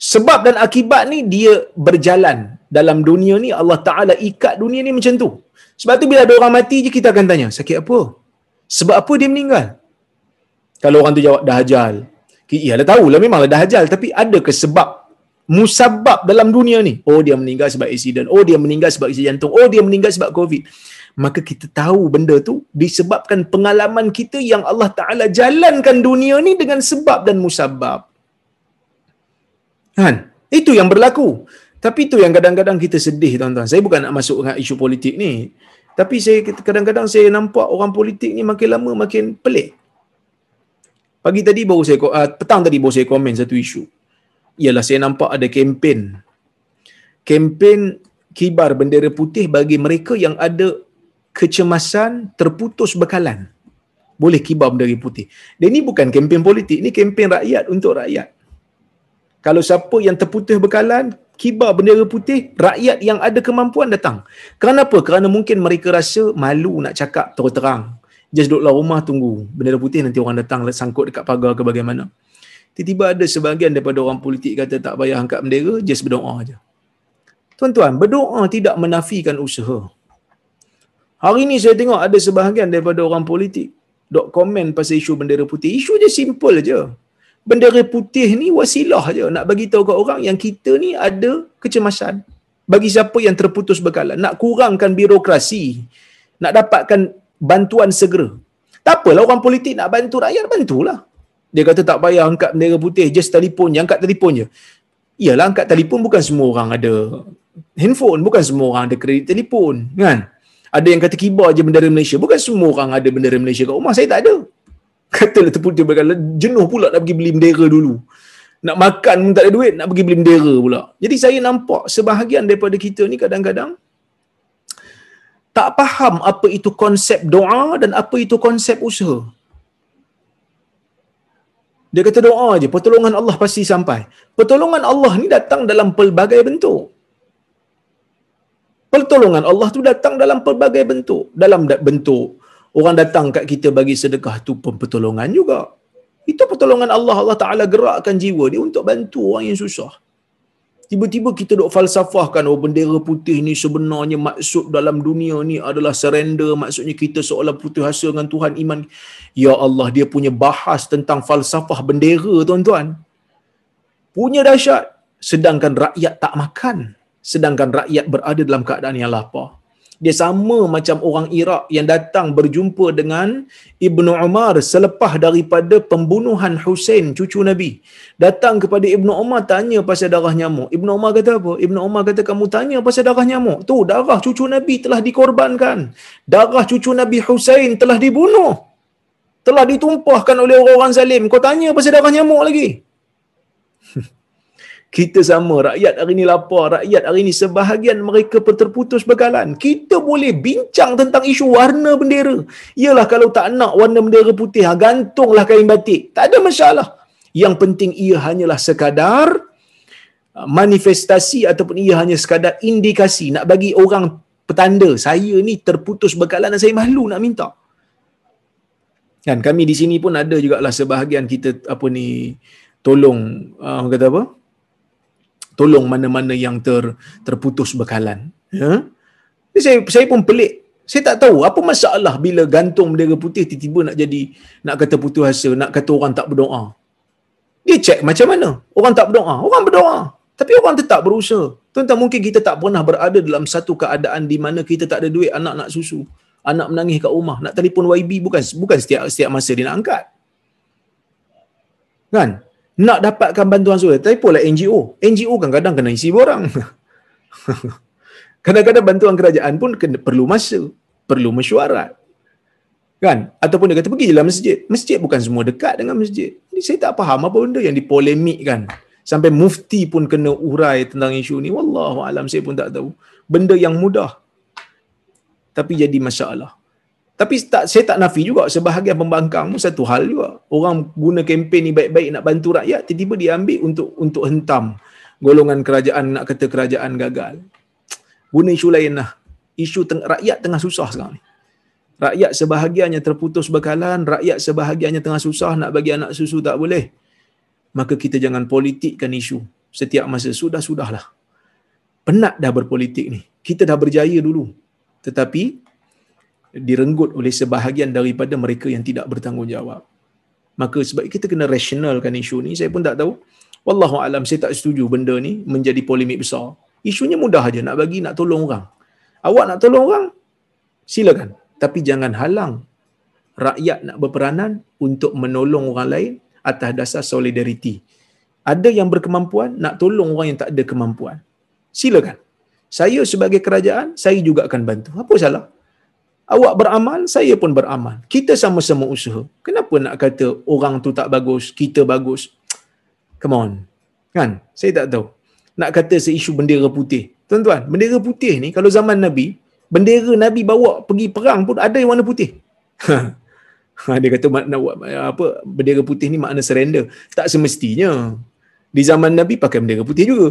Sebab dan akibat ni dia berjalan dalam dunia ni Allah Taala ikat dunia ni macam tu. Sebab tu bila ada orang mati je kita akan tanya, sakit apa? Sebab apa dia meninggal? Kalau orang tu jawab dah ajal. Iyalah tahulah memanglah dah ajal tapi ada ke sebab musabab dalam dunia ni? Oh dia meninggal sebab accident. Oh dia meninggal sebab isi jantung. Oh dia meninggal sebab covid. Maka kita tahu benda tu disebabkan pengalaman kita yang Allah Taala jalankan dunia ni dengan sebab dan musabab. Kan? Itu yang berlaku. Tapi itu yang kadang-kadang kita sedih tuan-tuan. Saya bukan nak masuk dengan isu politik ni. Tapi saya kadang-kadang saya nampak orang politik ni makin lama makin pelik. Pagi tadi baru saya uh, petang tadi baru saya komen satu isu. Ialah saya nampak ada kempen. Kempen kibar bendera putih bagi mereka yang ada kecemasan terputus bekalan. Boleh kibar bendera putih. Dan ini bukan kempen politik, ini kempen rakyat untuk rakyat. Kalau siapa yang terputus bekalan, kibar bendera putih, rakyat yang ada kemampuan datang. Kenapa? Kerana mungkin mereka rasa malu nak cakap terang-terang. Just duduklah rumah tunggu bendera putih nanti orang datang sangkut dekat pagar ke bagaimana. Tiba-tiba ada sebahagian daripada orang politik kata tak payah angkat bendera, just berdoa aja. Tuan-tuan, berdoa tidak menafikan usaha. Hari ini saya tengok ada sebahagian daripada orang politik dok komen pasal isu bendera putih. Isu dia simple aja bendera putih ni wasilah je nak bagi tahu kat orang yang kita ni ada kecemasan. Bagi siapa yang terputus bekalan. Nak kurangkan birokrasi. Nak dapatkan bantuan segera. Tak apalah orang politik nak bantu rakyat bantulah. Dia kata tak payah angkat bendera putih just telefon je angkat telefon je. Iyalah angkat telefon bukan semua orang ada handphone bukan semua orang ada kredit telefon kan ada yang kata kibar je bendera Malaysia bukan semua orang ada bendera Malaysia kat rumah saya tak ada Katalah terputih berkala, jenuh pula nak pergi beli bendera dulu. Nak makan pun tak ada duit, nak pergi beli bendera pula. Jadi saya nampak sebahagian daripada kita ni kadang-kadang tak faham apa itu konsep doa dan apa itu konsep usaha. Dia kata doa aje, pertolongan Allah pasti sampai. Pertolongan Allah ni datang dalam pelbagai bentuk. Pertolongan Allah tu datang dalam pelbagai bentuk. Dalam bentuk orang datang kat kita bagi sedekah tu pun pertolongan juga. Itu pertolongan Allah. Allah Ta'ala gerakkan jiwa dia untuk bantu orang yang susah. Tiba-tiba kita duk falsafahkan, oh bendera putih ni sebenarnya maksud dalam dunia ni adalah surrender. Maksudnya kita seolah putus asa dengan Tuhan iman. Ya Allah, dia punya bahas tentang falsafah bendera tuan-tuan. Punya dahsyat. Sedangkan rakyat tak makan. Sedangkan rakyat berada dalam keadaan yang lapar dia sama macam orang Iraq yang datang berjumpa dengan Ibnu Umar selepas daripada pembunuhan Hussein cucu Nabi. Datang kepada Ibnu Umar tanya pasal darah nyamuk. Ibnu Umar kata apa? Ibnu Umar kata kamu tanya pasal darah nyamuk. Tu darah cucu Nabi telah dikorbankan. Darah cucu Nabi Hussein telah dibunuh. Telah ditumpahkan oleh orang-orang zalim. Kau tanya pasal darah nyamuk lagi. Kita sama rakyat hari ini lapar rakyat hari ini sebahagian mereka terputus bekalan. Kita boleh bincang tentang isu warna bendera. Ialah kalau tak nak warna bendera putih ha, gantunglah kain batik. Tak ada masalah. Yang penting ia hanyalah sekadar uh, manifestasi ataupun ia hanya sekadar indikasi nak bagi orang petanda saya ni terputus bekalan dan saya malu nak minta. Kan kami di sini pun ada jugalah sebahagian kita apa ni tolong uh, kata apa tolong mana-mana yang ter, terputus bekalan. Ya? Saya, saya pun pelik. Saya tak tahu apa masalah bila gantung bendera putih tiba-tiba nak jadi nak kata putus asa, nak kata orang tak berdoa. Dia cek macam mana? Orang tak berdoa. Orang berdoa. Tapi orang tetap berusaha. Tuan-tuan mungkin kita tak pernah berada dalam satu keadaan di mana kita tak ada duit anak nak susu. Anak menangis kat rumah. Nak telefon YB bukan bukan setiap setiap masa dia nak angkat. Kan? Nak dapatkan bantuan sosial pula NGO NGO kan kadang kena isi borang. Kadang-kadang bantuan kerajaan pun kena, perlu masa perlu mesyuarat. Kan? Ataupun dia kata pergi dalam masjid. Masjid bukan semua dekat dengan masjid. Jadi saya tak faham apa benda yang dipolemikkan. Sampai mufti pun kena urai tentang isu ni. Wallahu alam saya pun tak tahu. Benda yang mudah. Tapi jadi masalah tapi tak, saya tak nafi juga sebahagian pembangkang pun satu hal juga. Orang guna kempen ni baik-baik nak bantu rakyat, tiba-tiba dia ambil untuk untuk hentam golongan kerajaan nak kata kerajaan gagal. Guna isu lain lah. Isu teng- rakyat tengah susah sekarang ni. Rakyat sebahagiannya terputus bekalan, rakyat sebahagiannya tengah susah nak bagi anak susu tak boleh. Maka kita jangan politikkan isu setiap masa. Sudah-sudahlah. penat dah berpolitik ni. Kita dah berjaya dulu. Tetapi direnggut oleh sebahagian daripada mereka yang tidak bertanggungjawab. Maka sebab kita kena rationalkan isu ni, saya pun tak tahu. Wallahu alam saya tak setuju benda ni menjadi polemik besar. Isunya mudah aja nak bagi nak tolong orang. Awak nak tolong orang? Silakan. Tapi jangan halang rakyat nak berperanan untuk menolong orang lain atas dasar solidariti. Ada yang berkemampuan nak tolong orang yang tak ada kemampuan. Silakan. Saya sebagai kerajaan, saya juga akan bantu. Apa salah? Awak beramal, saya pun beramal. Kita sama-sama usaha. Kenapa nak kata orang tu tak bagus, kita bagus? Come on. Kan? Saya tak tahu. Nak kata seisu bendera putih. Tuan-tuan, bendera putih ni kalau zaman Nabi, bendera Nabi bawa pergi perang pun ada yang warna putih. Ha, dia kata makna apa bendera putih ni makna surrender. Tak semestinya. Di zaman Nabi pakai bendera putih juga.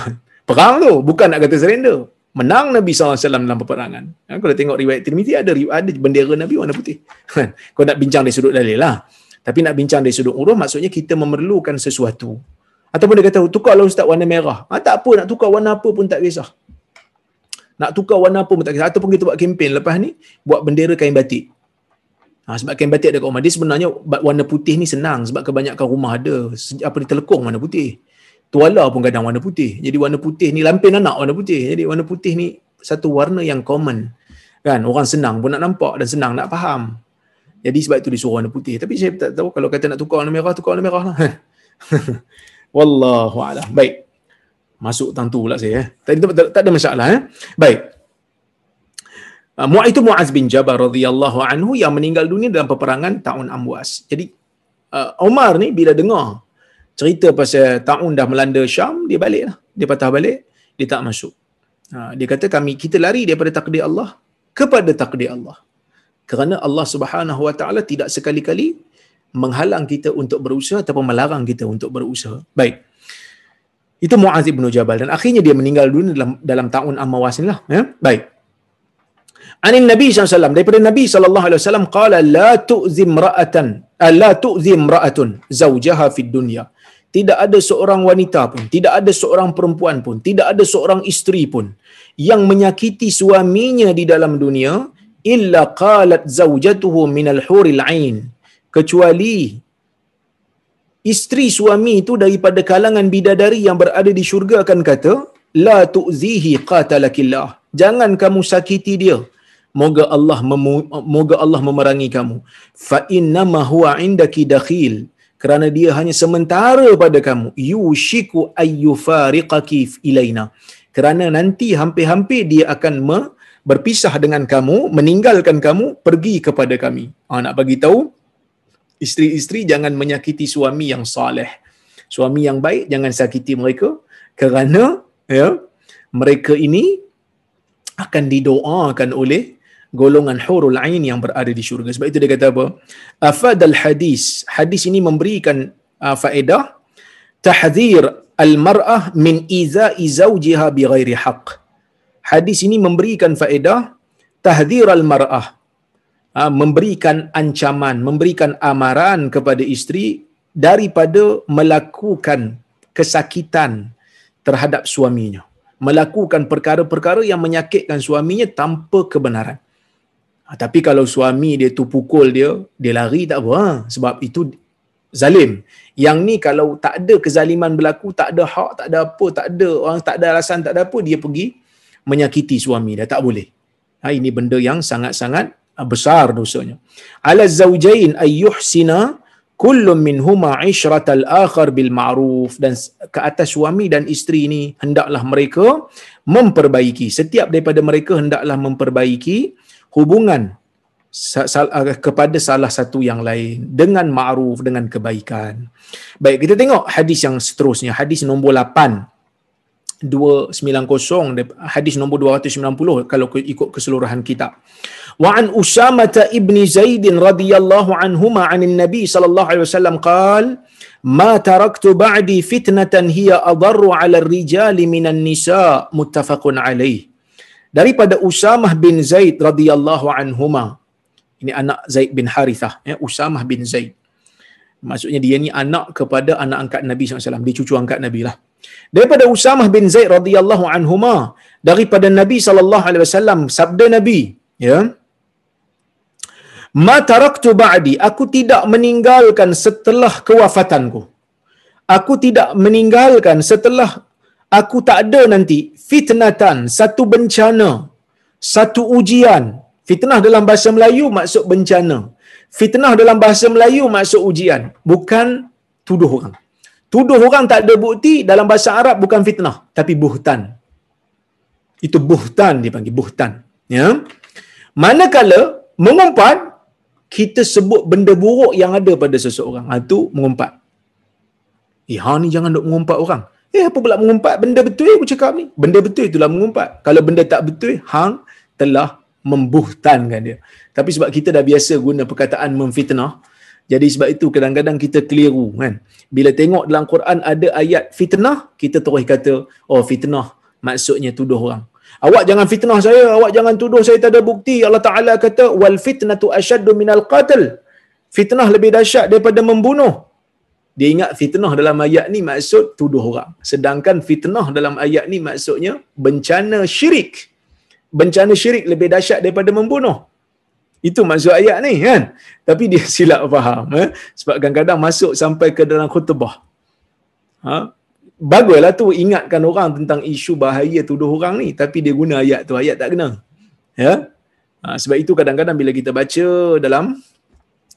Perang tu bukan nak kata surrender. Menang Nabi SAW dalam peperangan. Ha, kalau tengok riwayat Tirmizi ada ada bendera Nabi warna putih. Ha, kau nak bincang dari sudut dalil lah. Tapi nak bincang dari sudut uruf maksudnya kita memerlukan sesuatu. Ataupun dia kata tukarlah ustaz warna merah. Ha, tak apa nak tukar warna apa pun tak kisah. Nak tukar warna apa pun tak kisah. Ataupun kita buat kempen lepas ni buat bendera kain batik. Ha, sebab kain batik ada kat rumah. Dia sebenarnya warna putih ni senang sebab kebanyakan rumah ada apa di telekong warna putih. Tuala pun kadang warna putih. Jadi warna putih ni lampin anak warna putih. Jadi warna putih ni satu warna yang common. Kan? Orang senang pun nak nampak dan senang nak faham. Jadi sebab itu disuruh warna putih. Tapi saya tak tahu kalau kata nak tukar warna merah, tukar warna merah lah. Wallahu a'lam. Baik. Masuk tang tu pula saya. Eh. Tak, tak, tak ada masalah. Eh. Baik. Uh, Mu'ad itu Mu'az bin Jabal radhiyallahu anhu yang meninggal dunia dalam peperangan tahun Amwas. Jadi uh, Umar ni bila dengar cerita pasal tahun dah melanda Syam, dia balik lah. Dia patah balik, dia tak masuk. Uh, dia kata kami kita lari daripada takdir Allah kepada takdir Allah. Kerana Allah Subhanahu Wa Taala tidak sekali-kali menghalang kita untuk berusaha ataupun melarang kita untuk berusaha. Baik. Itu Mu'az bin Jabal dan akhirnya dia meninggal dunia dalam dalam tahun Amwas ni lah. Ya? Baik. Anin Nabi SAW daripada Nabi SAW qala la tu'zi imra'atan eh, la tu'zi imra'atun zawjaha fid dunya tidak ada seorang wanita pun tidak ada seorang perempuan pun tidak ada seorang isteri pun yang menyakiti suaminya di dalam dunia illa qalat zawjatuhu minal huril ain. Kecuali isteri suami itu daripada kalangan bidadari yang berada di syurga akan kata la tu'zihi qatalakillah. Jangan kamu sakiti dia. Moga Allah moga Allah memerangi kamu. Fa inna ma huwa indaki dakhil kerana dia hanya sementara pada kamu. Yushiku ayyufariqaki ilaina. Kerana nanti hampir-hampir dia akan me- berpisah dengan kamu meninggalkan kamu pergi kepada kami. Ha, nak bagi tahu isteri-isteri jangan menyakiti suami yang saleh. Suami yang baik jangan sakiti mereka. Kerana ya mereka ini akan didoakan oleh golongan hurul ain yang berada di syurga. Sebab itu dia kata apa? Afadal hadis. Hadis ini memberikan uh, faedah tahdhir al-mar'ah min iza'i zawjiha bighairi haqq. Hadis ini memberikan faedah tahdhir al-mar'ah. Uh, memberikan ancaman, memberikan amaran kepada isteri daripada melakukan kesakitan terhadap suaminya melakukan perkara-perkara yang menyakitkan suaminya tanpa kebenaran. Ha, tapi kalau suami dia tu pukul dia, dia lari tak apa. Ha? Sebab itu zalim. Yang ni kalau tak ada kezaliman berlaku, tak ada hak, tak ada apa, tak ada orang, tak ada alasan, tak ada apa, dia pergi menyakiti suami dia. Tak boleh. Ha, ini benda yang sangat-sangat besar dosanya. Ala zawjain ayyuhsina kullum minhuma ishratal akhar bil ma'ruf dan ke atas suami dan isteri ini hendaklah mereka memperbaiki setiap daripada mereka hendaklah memperbaiki hubungan uh, kepada salah satu yang lain dengan ma'ruf dengan kebaikan. Baik, kita tengok hadis yang seterusnya. Hadis nombor 8. 290 hadis nombor 290 kalau ikut keseluruhan kitab. Wa an Usama ibn Zaid radhiyallahu anhuma anin Nabi sallallahu alaihi wasallam qal ma taraktu ba'di fitnatan hiya adarru 'ala ar-rijali minan nisa muttafaqun alaih daripada Usamah bin Zaid radhiyallahu anhuma. Ini anak Zaid bin Harithah, ya, Usamah bin Zaid. Maksudnya dia ni anak kepada anak angkat Nabi SAW. Dia cucu angkat Nabi lah. Daripada Usamah bin Zaid radhiyallahu anhuma daripada Nabi wasallam sabda Nabi ya Ma taraktu ba'di aku tidak meninggalkan setelah kewafatanku. Aku tidak meninggalkan setelah aku tak ada nanti fitnatan satu bencana satu ujian. Fitnah dalam bahasa Melayu maksud bencana. Fitnah dalam bahasa Melayu maksud ujian bukan tuduh orang. Tuduh orang tak ada bukti dalam bahasa Arab bukan fitnah tapi buhtan. Itu buhtan dipanggil buhtan ya. Manakala mengumpat kita sebut benda buruk yang ada pada seseorang. Itu ha, mengumpat. Eh ha ni jangan duk mengumpat orang eh apa pula mengumpat benda betul aku cakap ni? Benda betul itulah mengumpat. Kalau benda tak betul hang telah membuhtankan dia. Tapi sebab kita dah biasa guna perkataan memfitnah jadi sebab itu kadang-kadang kita keliru kan? Bila tengok dalam Quran ada ayat fitnah kita terus kata oh fitnah maksudnya tuduh orang. Awak jangan fitnah saya awak jangan tuduh saya tak ada bukti. Allah Taala kata wal fitnatu asyaddu minal qatl fitnah lebih dahsyat daripada membunuh dia ingat fitnah dalam ayat ni maksud tuduh orang. Sedangkan fitnah dalam ayat ni maksudnya bencana syirik. Bencana syirik lebih dahsyat daripada membunuh. Itu maksud ayat ni kan? Tapi dia silap faham eh? sebab kadang-kadang masuk sampai ke dalam khutbah. Ha? baguslah tu ingatkan orang tentang isu bahaya tuduh orang ni. Tapi dia guna ayat tu ayat tak kena. Ya? Ha, sebab itu kadang-kadang bila kita baca dalam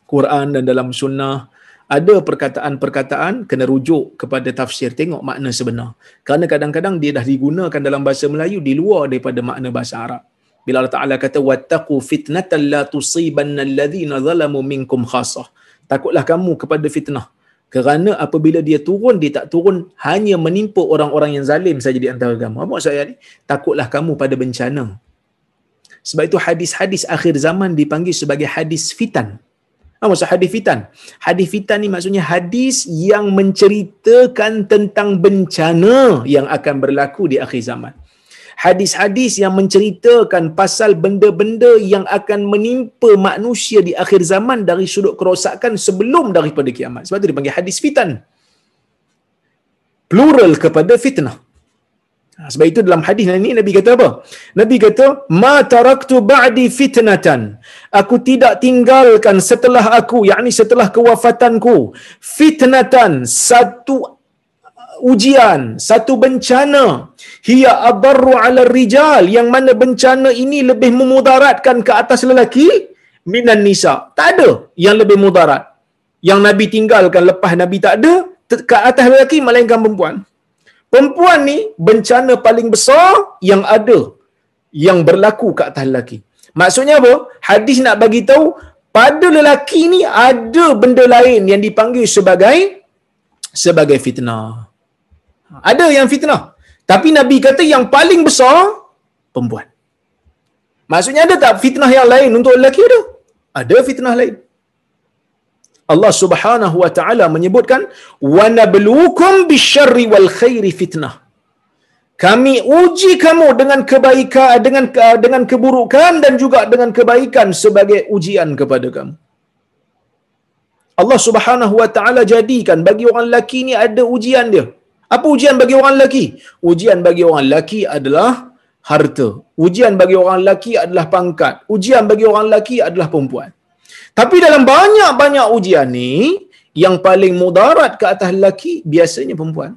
Quran dan dalam sunnah ada perkataan-perkataan kena rujuk kepada tafsir tengok makna sebenar. Kerana kadang-kadang dia dah digunakan dalam bahasa Melayu di luar daripada makna bahasa Arab. Bila Allah Taala kata wattaqu fitnatan la tusibanna alladhina zalamu minkum khassah takutlah kamu kepada fitnah. Kerana apabila dia turun dia tak turun hanya menimpa orang-orang yang zalim saja di antara kamu apa maksud ayat ni? Takutlah kamu pada bencana. Sebab itu hadis-hadis akhir zaman dipanggil sebagai hadis fitan apa maksud hadis fitan hadis fitan ni maksudnya hadis yang menceritakan tentang bencana yang akan berlaku di akhir zaman hadis-hadis yang menceritakan pasal benda-benda yang akan menimpa manusia di akhir zaman dari sudut kerosakan sebelum daripada kiamat. Sebab itu dipanggil hadis fitan. Plural kepada fitnah. Ha, sebab itu dalam hadis ini Nabi kata apa? Nabi kata, "Ma taraktu ba'di fitnatan." Aku tidak tinggalkan setelah aku, yakni setelah kewafatanku, fitnatan satu ujian, satu bencana. Hiya adarru ala rijal yang mana bencana ini lebih memudaratkan ke atas lelaki minan nisa. Tak ada yang lebih mudarat. Yang Nabi tinggalkan lepas Nabi tak ada, ke atas lelaki melainkan perempuan. Perempuan ni bencana paling besar yang ada yang berlaku ke atas lelaki. Maksudnya apa? Hadis nak bagi tahu pada lelaki ni ada benda lain yang dipanggil sebagai sebagai fitnah. Ada yang fitnah. Tapi Nabi kata yang paling besar, perempuan. Maksudnya ada tak fitnah yang lain untuk lelaki ada? Ada fitnah lain. Allah Subhanahu wa taala menyebutkan wa nabluukum bisyarri wal khairi fitnah. Kami uji kamu dengan kebaikan dengan dengan keburukan dan juga dengan kebaikan sebagai ujian kepada kamu. Allah Subhanahu wa taala jadikan bagi orang lelaki ni ada ujian dia. Apa ujian bagi orang lelaki? Ujian bagi orang lelaki adalah harta. Ujian bagi orang lelaki adalah pangkat. Ujian bagi orang lelaki adalah perempuan. Tapi dalam banyak-banyak ujian ni, yang paling mudarat ke atas lelaki biasanya perempuan.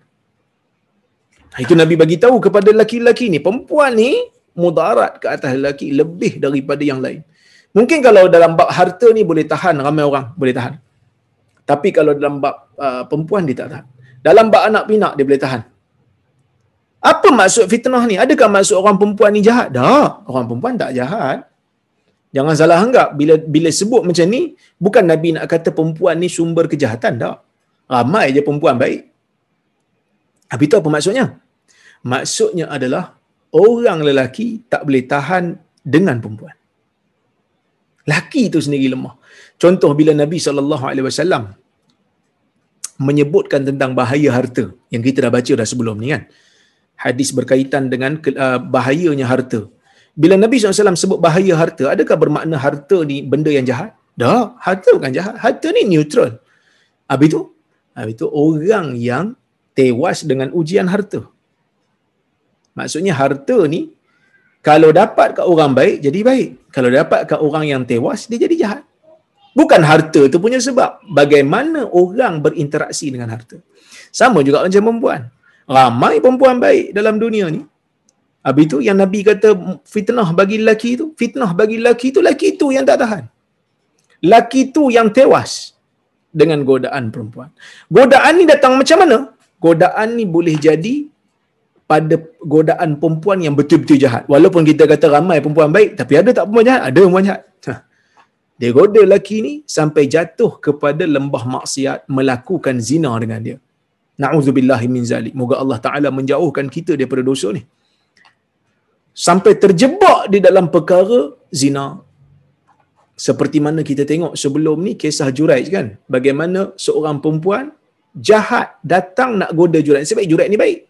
Itu Nabi bagi tahu kepada lelaki-lelaki ni, perempuan ni mudarat ke atas lelaki lebih daripada yang lain. Mungkin kalau dalam bab harta ni boleh tahan ramai orang, boleh tahan. Tapi kalau dalam bab uh, perempuan dia tak tahan. Dalam bab anak pinak dia boleh tahan. Apa maksud fitnah ni? Adakah maksud orang perempuan ni jahat? Tak. Orang perempuan tak jahat. Jangan salah anggap bila bila sebut macam ni, bukan Nabi nak kata perempuan ni sumber kejahatan tak. Ramai je perempuan baik. Tapi itu apa maksudnya? Maksudnya adalah orang lelaki tak boleh tahan dengan perempuan. Laki itu sendiri lemah. Contoh bila Nabi SAW menyebutkan tentang bahaya harta yang kita dah baca dah sebelum ni kan. Hadis berkaitan dengan uh, bahayanya harta. Bila Nabi SAW sebut bahaya harta, adakah bermakna harta ni benda yang jahat? Tak, harta bukan jahat. Harta ni neutral. Habis itu, habis itu orang yang tewas dengan ujian harta. Maksudnya harta ni kalau dapat kat orang baik jadi baik. Kalau dapat kat orang yang tewas dia jadi jahat. Bukan harta tu punya sebab. Bagaimana orang berinteraksi dengan harta. Sama juga macam perempuan. Ramai perempuan baik dalam dunia ni. Habis tu yang Nabi kata fitnah bagi lelaki tu. Fitnah bagi lelaki tu, lelaki tu yang tak tahan. Lelaki tu yang tewas dengan godaan perempuan. Godaan ni datang macam mana? Godaan ni boleh jadi pada godaan perempuan yang betul-betul jahat. Walaupun kita kata ramai perempuan baik, tapi ada tak perempuan jahat? Ada perempuan jahat. Dia goda lelaki ni sampai jatuh kepada lembah maksiat melakukan zina dengan dia. Na'udzubillah min zalik. Moga Allah Ta'ala menjauhkan kita daripada dosa ni. Sampai terjebak di dalam perkara zina. Seperti mana kita tengok sebelum ni kisah Juraij kan. Bagaimana seorang perempuan jahat datang nak goda Juraij. Sebab Juraij ni baik.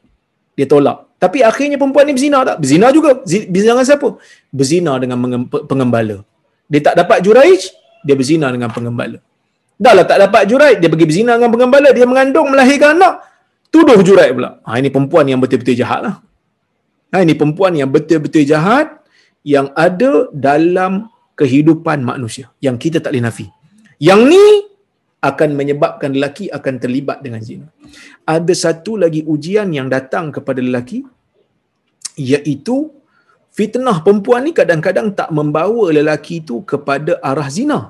Dia tolak. Tapi akhirnya perempuan ni berzina tak? Berzina juga. Berzina dengan siapa? Berzina dengan pengembala. Dia tak dapat juraij, dia berzina dengan pengembala. Dah lah tak dapat juraij, dia pergi berzina dengan pengembala, dia mengandung, melahirkan anak, tuduh juraij pula. Ha, ini perempuan yang betul-betul jahat lah. Ha, ini perempuan yang betul-betul jahat yang ada dalam kehidupan manusia. Yang kita tak boleh nafi. Yang ni akan menyebabkan lelaki akan terlibat dengan zina. Ada satu lagi ujian yang datang kepada lelaki iaitu fitnah perempuan ni kadang-kadang tak membawa lelaki itu kepada arah zina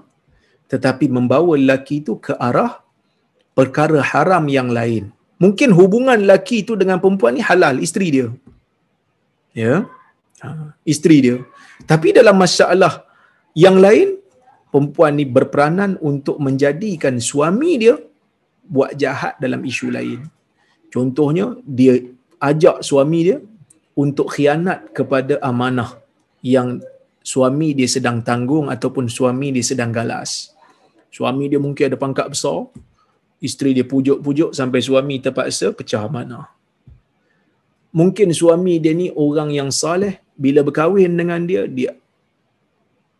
tetapi membawa lelaki itu ke arah perkara haram yang lain mungkin hubungan lelaki itu dengan perempuan ni halal isteri dia ya ha, isteri dia tapi dalam masalah yang lain perempuan ni berperanan untuk menjadikan suami dia buat jahat dalam isu lain contohnya dia ajak suami dia untuk khianat kepada amanah yang suami dia sedang tanggung ataupun suami dia sedang galas. Suami dia mungkin ada pangkat besar, isteri dia pujuk-pujuk sampai suami terpaksa pecah amanah. Mungkin suami dia ni orang yang saleh, bila berkahwin dengan dia, dia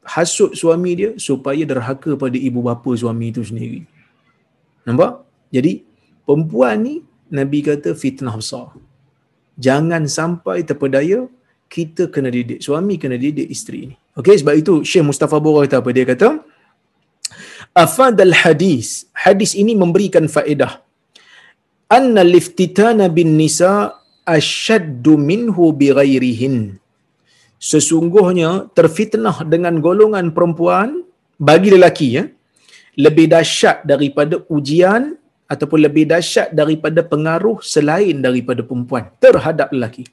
hasut suami dia supaya derhaka pada ibu bapa suami itu sendiri. Nampak? Jadi, perempuan ni Nabi kata fitnah besar. Jangan sampai terpedaya kita kena didik. Suami kena didik isteri ni. Okey sebab itu Syekh Mustafa Bora kata apa? Dia kata afadal hadis. Hadis ini memberikan faedah. Anna liftitana bin nisa ashaddu minhu bighairihin sesungguhnya terfitnah dengan golongan perempuan bagi lelaki ya lebih dahsyat daripada ujian ataupun lebih dahsyat daripada pengaruh selain daripada perempuan terhadap lelaki.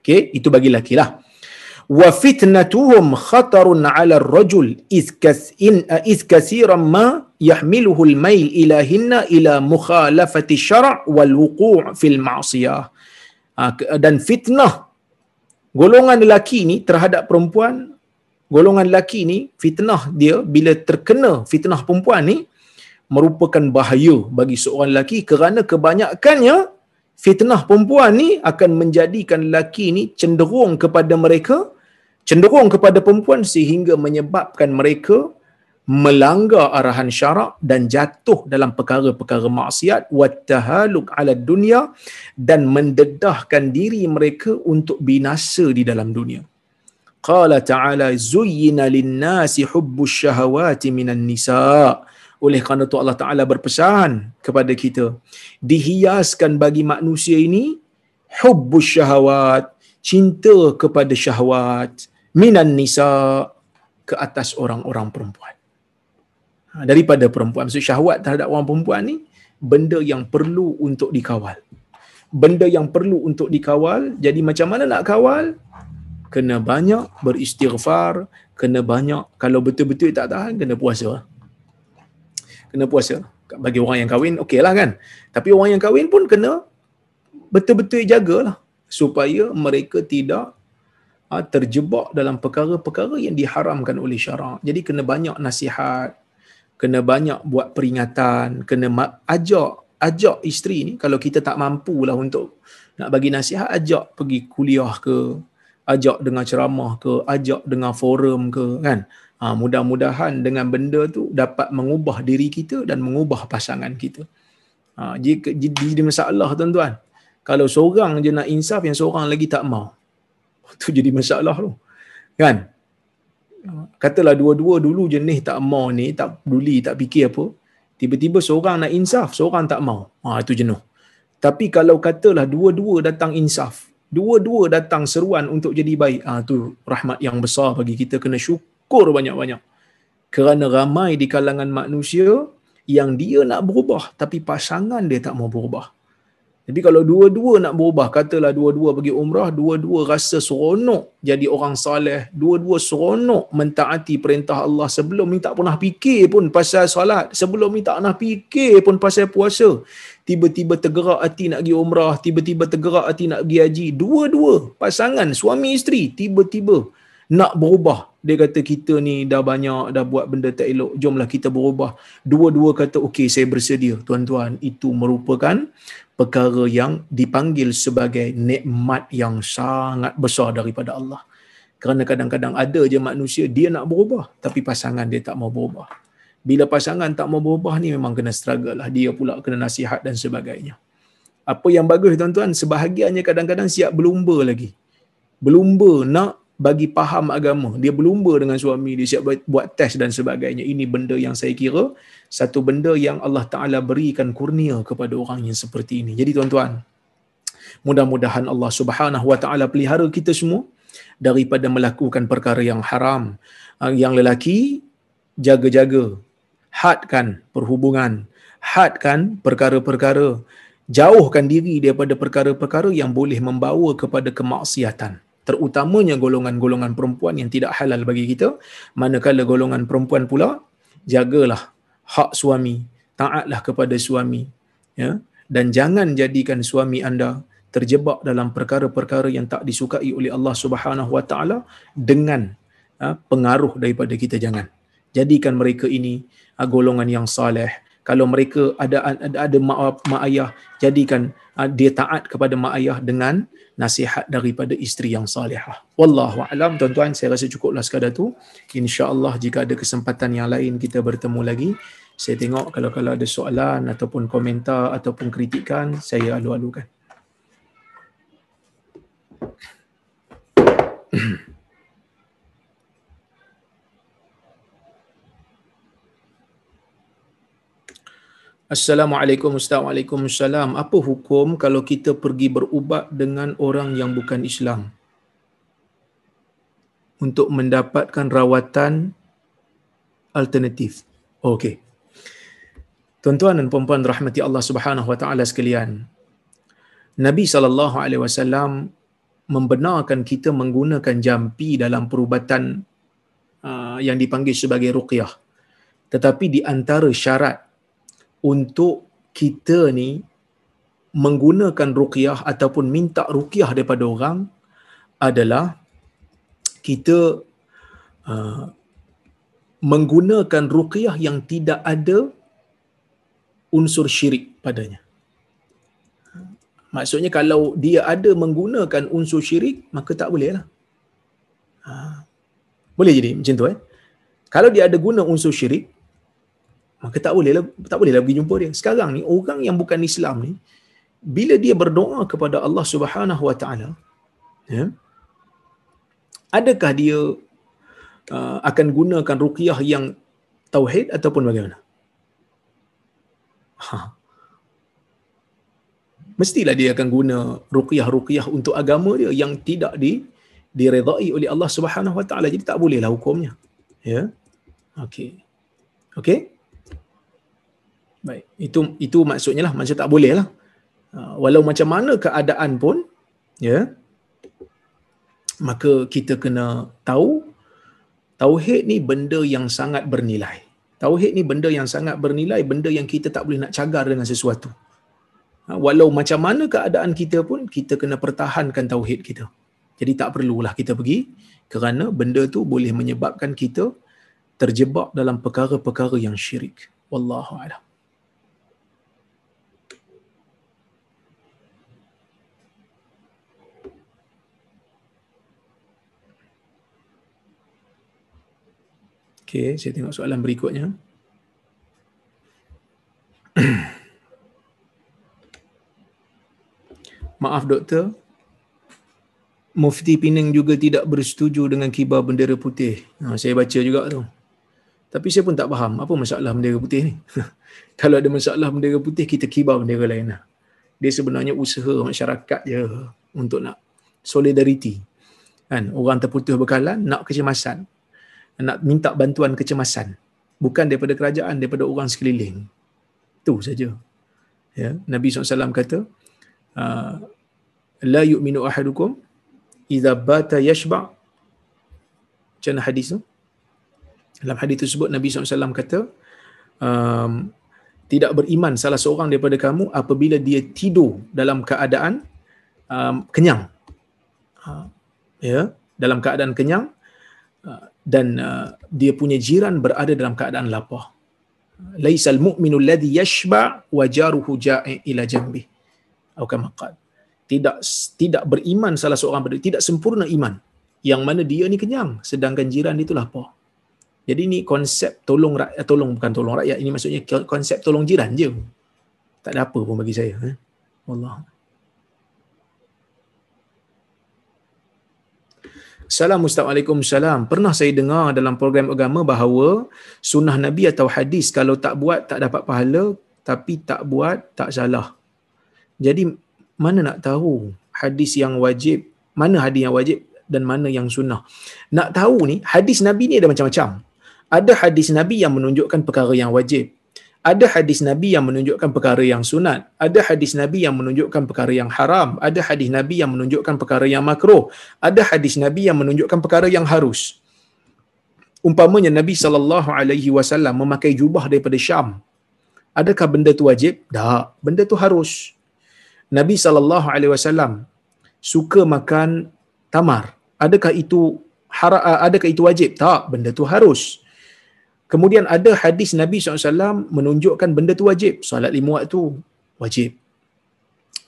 Okey, itu bagi lelaki lah. Wa fitnatuhum khatarun 'ala ar-rajul iz kas in iz kaseeran ma yahmiluhu al-mail ila hinna ila mukhalafati syara' wal wuqu' fil ma'siyah. Ha, dan fitnah golongan lelaki ni terhadap perempuan golongan lelaki ni fitnah dia bila terkena fitnah perempuan ni merupakan bahaya bagi seorang lelaki kerana kebanyakannya fitnah perempuan ni akan menjadikan lelaki ni cenderung kepada mereka cenderung kepada perempuan sehingga menyebabkan mereka melanggar arahan syarak dan jatuh dalam perkara-perkara maksiat wattahaluk ala dunia dan mendedahkan diri mereka untuk binasa di dalam dunia. Qala ta'ala zuyyina lin-nasi hubbus syahawati minan nisa' oleh kerana tu Allah Ta'ala berpesan kepada kita dihiaskan bagi manusia ini hubbus syahawat cinta kepada syahwat minan nisa ke atas orang-orang perempuan. Ha, daripada perempuan. Maksud syahwat terhadap orang perempuan ni benda yang perlu untuk dikawal. Benda yang perlu untuk dikawal jadi macam mana nak kawal? Kena banyak beristighfar kena banyak kalau betul-betul tak tahan kena puasa. Kena puasa. Bagi orang yang kahwin, okey lah kan. Tapi orang yang kahwin pun kena betul-betul jagalah supaya mereka tidak ha, terjebak dalam perkara-perkara yang diharamkan oleh syarak. Jadi kena banyak nasihat, kena banyak buat peringatan, kena ajak ajak isteri ni kalau kita tak mampu lah untuk nak bagi nasihat, ajak pergi kuliah ke, ajak dengar ceramah ke, ajak dengar forum ke kan. Ha, mudah-mudahan dengan benda tu dapat mengubah diri kita dan mengubah pasangan kita. Ha, jika, jadi masalah tuan-tuan. Kalau seorang je nak insaf, yang seorang lagi tak mau. Itu jadi masalah tu. Kan? Katalah dua-dua dulu jenis tak mau ni, tak peduli, tak fikir apa. Tiba-tiba seorang nak insaf, seorang tak mau. Ha, itu jenuh. Tapi kalau katalah dua-dua datang insaf, dua-dua datang seruan untuk jadi baik, ha, tu rahmat yang besar bagi kita kena syukur banyak-banyak. Kerana ramai di kalangan manusia yang dia nak berubah tapi pasangan dia tak mau berubah. Jadi kalau dua-dua nak berubah, katalah dua-dua pergi umrah, dua-dua rasa seronok jadi orang saleh, dua-dua seronok mentaati perintah Allah sebelum ni tak pernah fikir pun pasal solat, sebelum ni tak pernah fikir pun pasal puasa. Tiba-tiba tergerak hati nak pergi umrah, tiba-tiba tergerak hati nak pergi haji. Dua-dua pasangan, suami isteri, tiba-tiba nak berubah. Dia kata kita ni dah banyak dah buat benda tak elok. Jomlah kita berubah. Dua-dua kata okey saya bersedia. Tuan-tuan, itu merupakan perkara yang dipanggil sebagai nikmat yang sangat besar daripada Allah. Kerana kadang-kadang ada je manusia dia nak berubah tapi pasangan dia tak mau berubah. Bila pasangan tak mau berubah ni memang kena struggle lah. Dia pula kena nasihat dan sebagainya. Apa yang bagus tuan-tuan, sebahagiannya kadang-kadang siap berlumba lagi. Berlumba nak bagi faham agama. Dia berlumba dengan suami, dia siap buat test dan sebagainya. Ini benda yang saya kira satu benda yang Allah Ta'ala berikan kurnia kepada orang yang seperti ini. Jadi tuan-tuan, mudah-mudahan Allah Subhanahu Wa Ta'ala pelihara kita semua daripada melakukan perkara yang haram. Ah, yang lelaki, jaga-jaga, hadkan perhubungan, hadkan perkara-perkara, jauhkan diri daripada perkara-perkara yang boleh membawa kepada kemaksiatan terutamanya golongan-golongan perempuan yang tidak halal bagi kita manakala golongan perempuan pula jagalah hak suami taatlah kepada suami ya. Dan jangan jadikan suami anda terjebak dalam perkara-perkara yang tak disukai oleh Allah Subhanahu Wa Taala dengan ha, pengaruh daripada kita jangan. Jadikan mereka ini ha, golongan yang saleh kalau mereka ada ada, ada mak, mak ayah jadikan ha, dia taat kepada mak ayah dengan nasihat daripada isteri yang salihah. Wallahu alam tuan-tuan saya rasa cukuplah sekadar tu. Insya-Allah jika ada kesempatan yang lain kita bertemu lagi. Saya tengok kalau kalau ada soalan ataupun komentar ataupun kritikan saya alu-alukan. Assalamualaikum Ustaz. Waalaikumsalam. Apa hukum kalau kita pergi berubat dengan orang yang bukan Islam? Untuk mendapatkan rawatan alternatif. Okey. Tuan-tuan dan puan-puan rahmati Allah Subhanahu wa taala sekalian. Nabi sallallahu alaihi wasallam membenarkan kita menggunakan jampi dalam perubatan uh, yang dipanggil sebagai ruqyah. Tetapi di antara syarat untuk kita ni menggunakan ruqyah ataupun minta ruqyah daripada orang adalah kita uh, menggunakan ruqyah yang tidak ada unsur syirik padanya. Maksudnya kalau dia ada menggunakan unsur syirik, maka tak boleh lah. Ha. Boleh jadi macam tu eh. Kalau dia ada guna unsur syirik, maka tak boleh tak boleh pergi jumpa dia. Sekarang ni orang yang bukan Islam ni bila dia berdoa kepada Allah Subhanahu Wa Taala ya adakah dia uh, akan gunakan ruqyah yang tauhid ataupun bagaimana? Ha. Mestilah dia akan guna ruqyah-ruqyah untuk agama dia yang tidak di diredai oleh Allah Subhanahu Wa Taala. Jadi tak bolehlah hukumnya. Ya. Okey. Okey. Baik, itu itu maksudnya lah macam tak boleh lah. Ha, walau macam mana keadaan pun, ya, maka kita kena tahu tauhid ni benda yang sangat bernilai. Tauhid ni benda yang sangat bernilai, benda yang kita tak boleh nak cagar dengan sesuatu. Ha, walau macam mana keadaan kita pun, kita kena pertahankan tauhid kita. Jadi tak perlulah kita pergi kerana benda tu boleh menyebabkan kita terjebak dalam perkara-perkara yang syirik. Wallahu a'lam. Okey, saya tengok soalan berikutnya. Maaf doktor, Mufti Penang juga tidak bersetuju dengan kibar bendera putih. Ha, saya baca juga tu. Tapi saya pun tak faham apa masalah bendera putih ni. Kalau ada masalah bendera putih, kita kibar bendera lain lah. Dia sebenarnya usaha masyarakat je untuk nak solidariti. Kan? Orang terputus bekalan, nak kecemasan. Nak minta bantuan kecemasan. Bukan daripada kerajaan, daripada orang sekeliling. Itu saja. Ya? Nabi SAW kata, uh, La yu'minu ahadukum idza bata yashba' macam hadis tu dalam hadis tersebut Nabi SAW kata um, tidak beriman salah seorang daripada kamu apabila dia tidur dalam keadaan um, kenyang uh, ya dalam keadaan kenyang uh, dan uh, dia punya jiran berada dalam keadaan lapar. Laisal mu'minu alladhi yashba wa jaruhu ja'i ila jambi. Atau kama tidak tidak beriman salah seorang berdiri, tidak sempurna iman. Yang mana dia ni kenyang sedangkan jiran itu lapar. Jadi ini konsep tolong rakyat tolong bukan tolong rakyat. Ini maksudnya konsep tolong jiran je. Tak ada apa pun bagi saya eh. Allah. Assalamualaikum salam. Pernah saya dengar dalam program agama bahawa sunnah Nabi atau hadis kalau tak buat tak dapat pahala tapi tak buat tak salah. Jadi mana nak tahu hadis yang wajib, mana hadis yang wajib dan mana yang sunnah. Nak tahu ni, hadis Nabi ni ada macam-macam. Ada hadis Nabi yang menunjukkan perkara yang wajib. Ada hadis Nabi yang menunjukkan perkara yang sunat. Ada hadis Nabi yang menunjukkan perkara yang haram. Ada hadis Nabi yang menunjukkan perkara yang makruh. Ada hadis Nabi yang menunjukkan perkara yang harus. Umpamanya Nabi sallallahu alaihi wasallam memakai jubah daripada Syam. Adakah benda tu wajib? Tak. Benda tu harus. Nabi sallallahu alaihi wasallam suka makan tamar. Adakah itu hara, adakah itu wajib? Tak, benda tu harus. Kemudian ada hadis Nabi SAW menunjukkan benda tu wajib. Salat lima waktu wajib.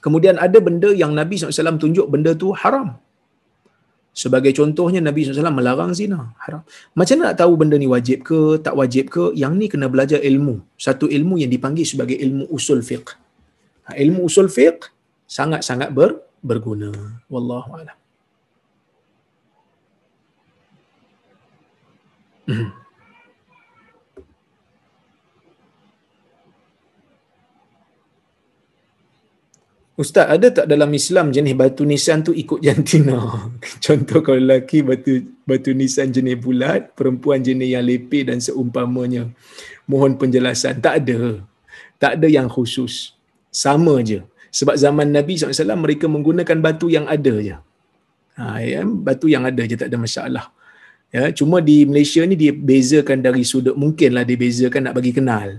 Kemudian ada benda yang Nabi SAW tunjuk benda tu haram. Sebagai contohnya Nabi SAW melarang zina. Haram. Macam mana nak tahu benda ni wajib ke, tak wajib ke? Yang ni kena belajar ilmu. Satu ilmu yang dipanggil sebagai ilmu usul fiqh. Ha, ilmu usul fiqh sangat-sangat ber, berguna. Wallahu a'lam. Ustaz, ada tak dalam Islam jenis batu nisan tu ikut jantina? Contoh kalau lelaki batu batu nisan jenis bulat, perempuan jenis yang lepeh dan seumpamanya. Mohon penjelasan. Tak ada. Tak ada yang khusus sama je. Sebab zaman Nabi SAW mereka menggunakan batu yang ada je. Ha, ya, batu yang ada je tak ada masalah. Ya, cuma di Malaysia ni dia bezakan dari sudut mungkinlah dia bezakan nak bagi kenal.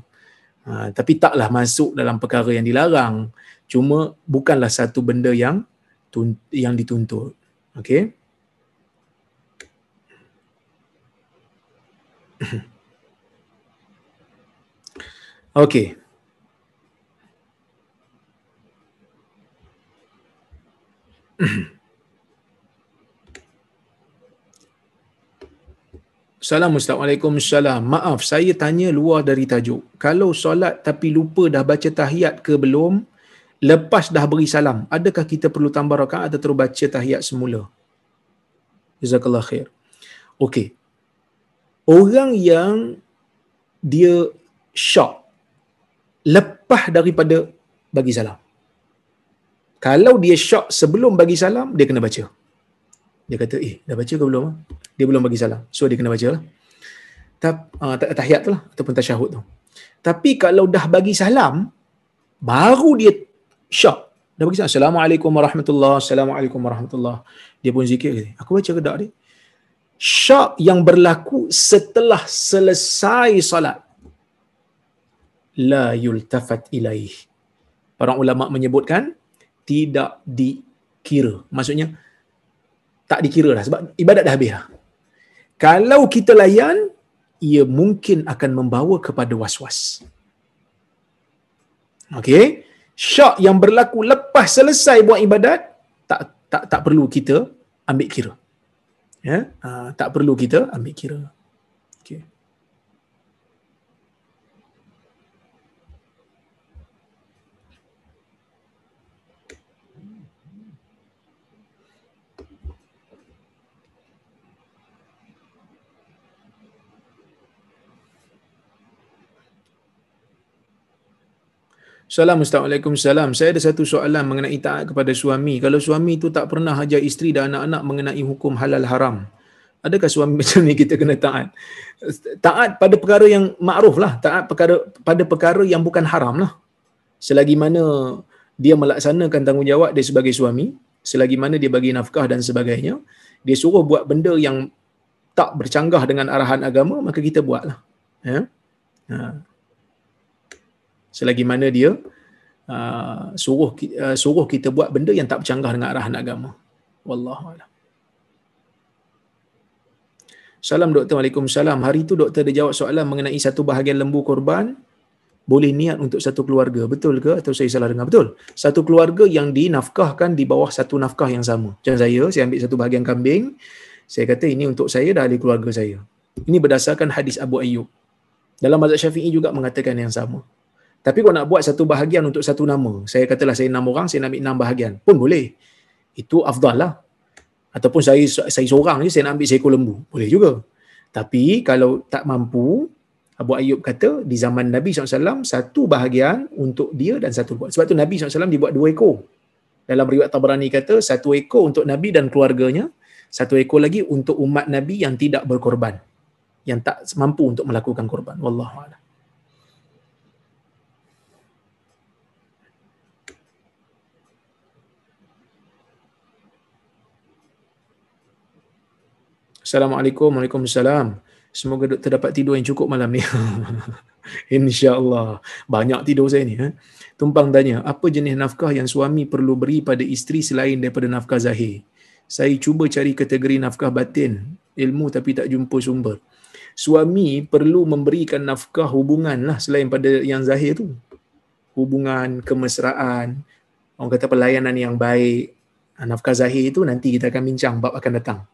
Ha, tapi taklah masuk dalam perkara yang dilarang. Cuma bukanlah satu benda yang yang dituntut. Okey. Okey. Assalamualaikum Salam. Maaf, saya tanya luar dari tajuk. Kalau solat tapi lupa dah baca tahiyat ke belum, lepas dah beri salam, adakah kita perlu tambah rakaat atau terus baca tahiyat semula? Jazakallah khair. Okey. Orang yang dia shock lepas daripada bagi salam. Kalau dia shock sebelum bagi salam, dia kena baca. Dia kata, eh, dah baca ke belum? Dia belum bagi salam. So, dia kena baca lah. Uh, tahiyat tu lah, ataupun tasyahud tu. Tapi kalau dah bagi salam, baru dia shock. Dah bagi salam. Assalamualaikum warahmatullahi Assalamualaikum warahmatullahi Dia pun zikir. Aku baca ke tak dia? Shock yang berlaku setelah selesai salat. La yultafat ilaih. Para ulama menyebutkan, tidak dikira. Maksudnya, tak dikira lah sebab ibadat dah habis lah. Kalau kita layan, ia mungkin akan membawa kepada was-was. Okey? Syak yang berlaku lepas selesai buat ibadat, tak tak tak perlu kita ambil kira. Ya? Ha, tak perlu kita ambil kira. Assalamualaikum salam. Saya ada satu soalan mengenai taat kepada suami. Kalau suami itu tak pernah ajar isteri dan anak-anak mengenai hukum halal haram. Adakah suami macam ni kita kena taat? Taat pada perkara yang makruf lah. Taat perkara, pada perkara yang bukan haram lah. Selagi mana dia melaksanakan tanggungjawab dia sebagai suami, selagi mana dia bagi nafkah dan sebagainya, dia suruh buat benda yang tak bercanggah dengan arahan agama, maka kita buatlah. Ya? Ha. Selagi mana dia uh, suruh uh, suruh kita buat benda yang tak bercanggah dengan arahan agama. Wallahu a'lam. Salam doktor, Waalaikumsalam. Hari itu doktor ada jawab soalan mengenai satu bahagian lembu korban boleh niat untuk satu keluarga. Betul ke atau saya salah dengar? Betul. Satu keluarga yang dinafkahkan di bawah satu nafkah yang sama. Macam saya, saya ambil satu bahagian kambing. Saya kata ini untuk saya dan ahli keluarga saya. Ini berdasarkan hadis Abu Ayyub. Dalam mazhab Syafi'i juga mengatakan yang sama. Tapi kalau nak buat satu bahagian untuk satu nama, saya katalah saya enam orang, saya nak ambil enam bahagian. Pun boleh. Itu afdal lah. Ataupun saya saya seorang je, saya nak ambil seekor lembu. Boleh juga. Tapi kalau tak mampu, Abu Ayyub kata di zaman Nabi SAW satu bahagian untuk dia dan satu buat. Sebab tu Nabi SAW dibuat dua ekor. Dalam riwayat Tabrani kata satu ekor untuk Nabi dan keluarganya, satu ekor lagi untuk umat Nabi yang tidak berkorban. Yang tak mampu untuk melakukan korban. Wallahualam. Assalamualaikum. Waalaikumsalam. Semoga doktor dapat tidur yang cukup malam ni. InsyaAllah. Banyak tidur saya ni. Eh? Tumpang tanya, apa jenis nafkah yang suami perlu beri pada isteri selain daripada nafkah zahir? Saya cuba cari kategori nafkah batin, ilmu tapi tak jumpa sumber. Suami perlu memberikan nafkah hubungan lah selain pada yang zahir tu. Hubungan, kemesraan, orang kata pelayanan yang baik. Nafkah zahir tu nanti kita akan bincang bab akan datang.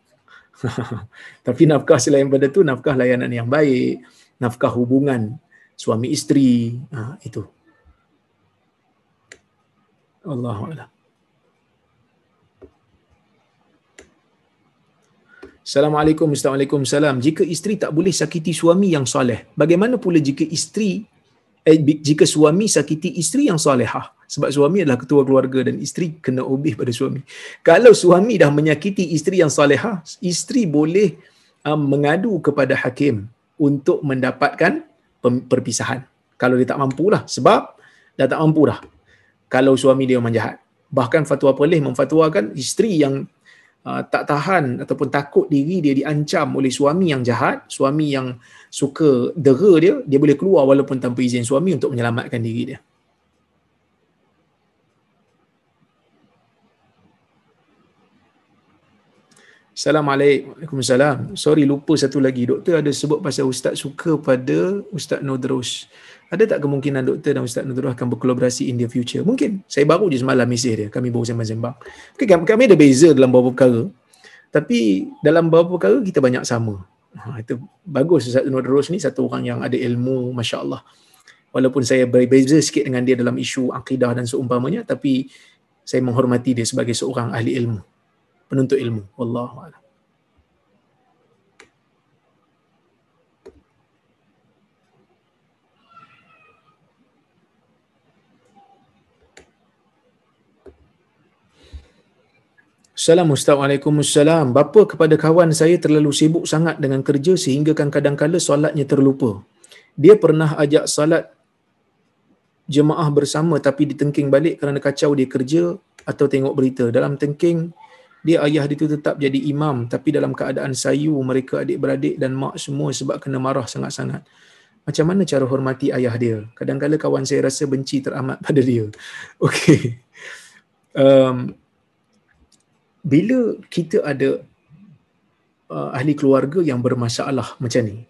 Tapi nafkah selain pada tu nafkah layanan yang baik, nafkah hubungan suami isteri, ha, itu. Allahu a'lam. Assalamualaikum Assalamualaikum Jika isteri tak boleh sakiti suami yang soleh, bagaimana pula jika isteri eh, jika suami sakiti isteri yang solehah? Sebab suami adalah ketua keluarga dan isteri kena obeh pada suami. Kalau suami dah menyakiti isteri yang salihah, isteri boleh um, mengadu kepada hakim untuk mendapatkan perpisahan. Kalau dia tak mampu lah. Sebab dah tak mampu dah. Kalau suami dia memang jahat. Bahkan fatwa pelih memfatwakan isteri yang uh, tak tahan ataupun takut diri dia diancam oleh suami yang jahat, suami yang suka dera dia, dia boleh keluar walaupun tanpa izin suami untuk menyelamatkan diri dia. Assalamualaikum. Sorry lupa satu lagi. Doktor ada sebut pasal ustaz suka pada Ustaz Nodros. Ada tak kemungkinan doktor dan Ustaz Nodros akan berkolaborasi in the future? Mungkin. Saya baru je semalam mesej dia. Kami baru sembang-sembang. Okay, kami ada beza dalam beberapa perkara. Tapi dalam beberapa perkara kita banyak sama. Ha, itu bagus Ustaz Nodros ni satu orang yang ada ilmu. Masya Allah. Walaupun saya berbeza sikit dengan dia dalam isu akidah dan seumpamanya. Tapi saya menghormati dia sebagai seorang ahli ilmu penuntut ilmu. Wallahu a'lam. Assalamualaikum Assalam. Bapa kepada kawan saya terlalu sibuk sangat dengan kerja sehingga kan kadang-kala solatnya terlupa. Dia pernah ajak salat jemaah bersama tapi ditengking balik kerana kacau dia kerja atau tengok berita. Dalam tengking, dia ayah dia tu tetap jadi imam tapi dalam keadaan sayu mereka adik-beradik dan mak semua sebab kena marah sangat-sangat. Macam mana cara hormati ayah dia? Kadang-kadang kawan saya rasa benci teramat pada dia. Okey. Um, bila kita ada uh, ahli keluarga yang bermasalah macam ni,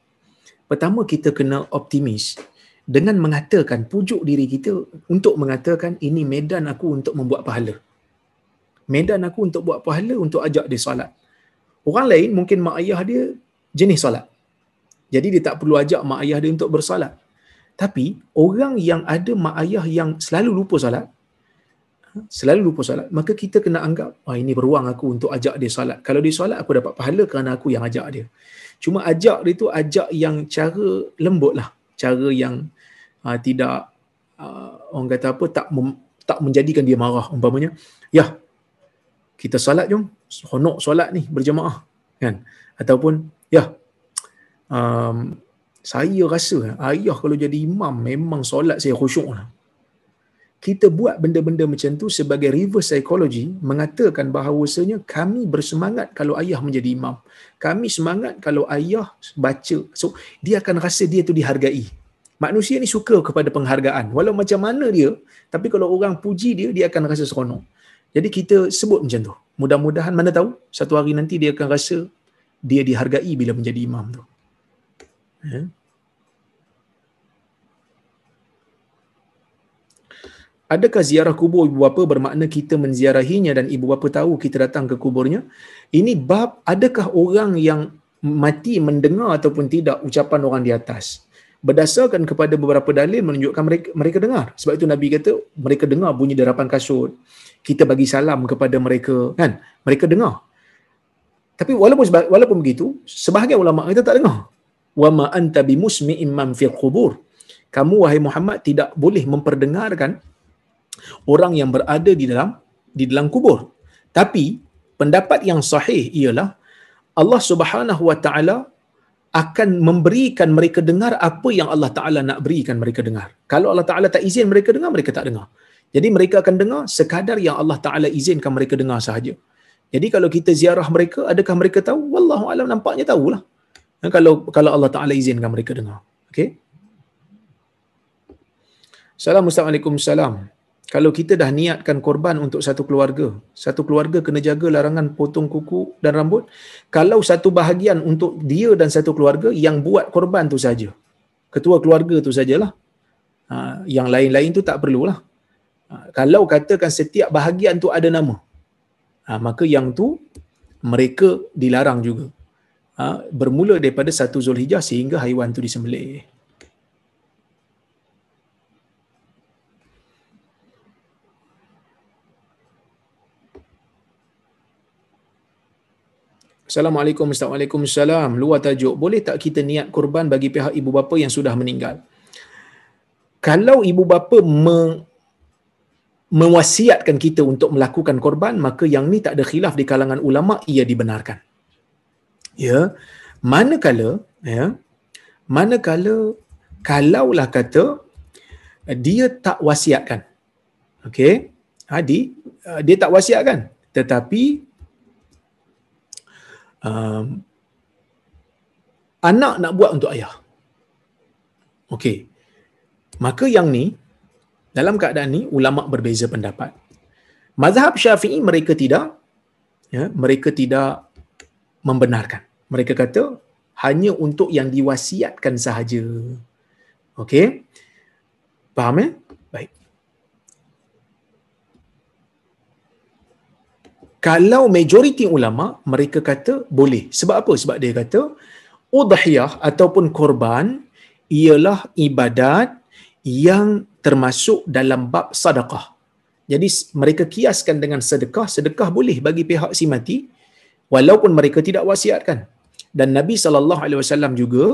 pertama kita kena optimis dengan mengatakan pujuk diri kita untuk mengatakan ini medan aku untuk membuat pahala medan aku untuk buat pahala untuk ajak dia solat. Orang lain mungkin mak ayah dia jenis solat. Jadi dia tak perlu ajak mak ayah dia untuk bersolat. Tapi orang yang ada mak ayah yang selalu lupa solat, selalu lupa solat, maka kita kena anggap, oh, ini beruang aku untuk ajak dia solat. Kalau dia solat, aku dapat pahala kerana aku yang ajak dia. Cuma ajak dia tu ajak yang cara lembut lah. Cara yang uh, tidak uh, orang kata apa tak mem, tak menjadikan dia marah umpamanya ya kita solat jom seronok solat ni berjemaah kan ataupun ya um, saya rasa ayah kalau jadi imam memang solat saya khusyuk lah kita buat benda-benda macam tu sebagai reverse psychology mengatakan bahawasanya kami bersemangat kalau ayah menjadi imam. Kami semangat kalau ayah baca. So dia akan rasa dia tu dihargai. Manusia ni suka kepada penghargaan. Walau macam mana dia, tapi kalau orang puji dia, dia akan rasa seronok. Jadi kita sebut macam tu. Mudah-mudahan mana tahu satu hari nanti dia akan rasa dia dihargai bila menjadi imam tu. Ya. Adakah ziarah kubur ibu bapa bermakna kita menziarahinya dan ibu bapa tahu kita datang ke kuburnya? Ini bab adakah orang yang mati mendengar ataupun tidak ucapan orang di atas? Berdasarkan kepada beberapa dalil menunjukkan mereka mereka dengar. Sebab itu Nabi kata mereka dengar bunyi derapan kasut. Kita bagi salam kepada mereka, kan? Mereka dengar. Tapi walaupun walaupun begitu, sebahagian ulama kita tak dengar. Wa ma anta bimusmi'in man fil qubur. Kamu wahai Muhammad tidak boleh memperdengarkan orang yang berada di dalam di dalam kubur. Tapi pendapat yang sahih ialah Allah Subhanahu wa taala akan memberikan mereka dengar apa yang Allah Taala nak berikan mereka dengar. Kalau Allah Taala tak izin mereka dengar, mereka tak dengar. Jadi mereka akan dengar sekadar yang Allah Taala izinkan mereka dengar sahaja. Jadi kalau kita ziarah mereka, adakah mereka tahu? Wallahu alam nampaknya tahulah. Kalau kalau Allah Taala izinkan mereka dengar. Okey. Assalamualaikum salam kalau kita dah niatkan korban untuk satu keluarga, satu keluarga kena jaga larangan potong kuku dan rambut. Kalau satu bahagian untuk dia dan satu keluarga yang buat korban tu saja. Ketua keluarga tu sajalah. Ha, yang lain-lain tu tak perlulah. Ha, kalau katakan setiap bahagian tu ada nama, ha, maka yang tu mereka dilarang juga. Ha, bermula daripada satu Zulhijjah sehingga haiwan tu disembelih. Assalamualaikum Assalamualaikum Luar tajuk. Boleh tak kita niat korban bagi pihak ibu bapa yang sudah meninggal? Kalau ibu bapa mewasiatkan kita untuk melakukan korban, maka yang ni tak ada khilaf di kalangan ulama ia dibenarkan. Ya. Manakala ya. Manakala kalaulah kata dia tak wasiatkan. Okey. Hadi dia tak wasiatkan tetapi um, anak nak buat untuk ayah. Okey. Maka yang ni dalam keadaan ni ulama berbeza pendapat. Mazhab Syafi'i mereka tidak ya, mereka tidak membenarkan. Mereka kata hanya untuk yang diwasiatkan sahaja. Okey. Faham ya? kalau majoriti ulama mereka kata boleh sebab apa sebab dia kata udhiyah ataupun korban ialah ibadat yang termasuk dalam bab sedekah jadi mereka kiaskan dengan sedekah sedekah boleh bagi pihak si mati walaupun mereka tidak wasiatkan dan Nabi sallallahu alaihi wasallam juga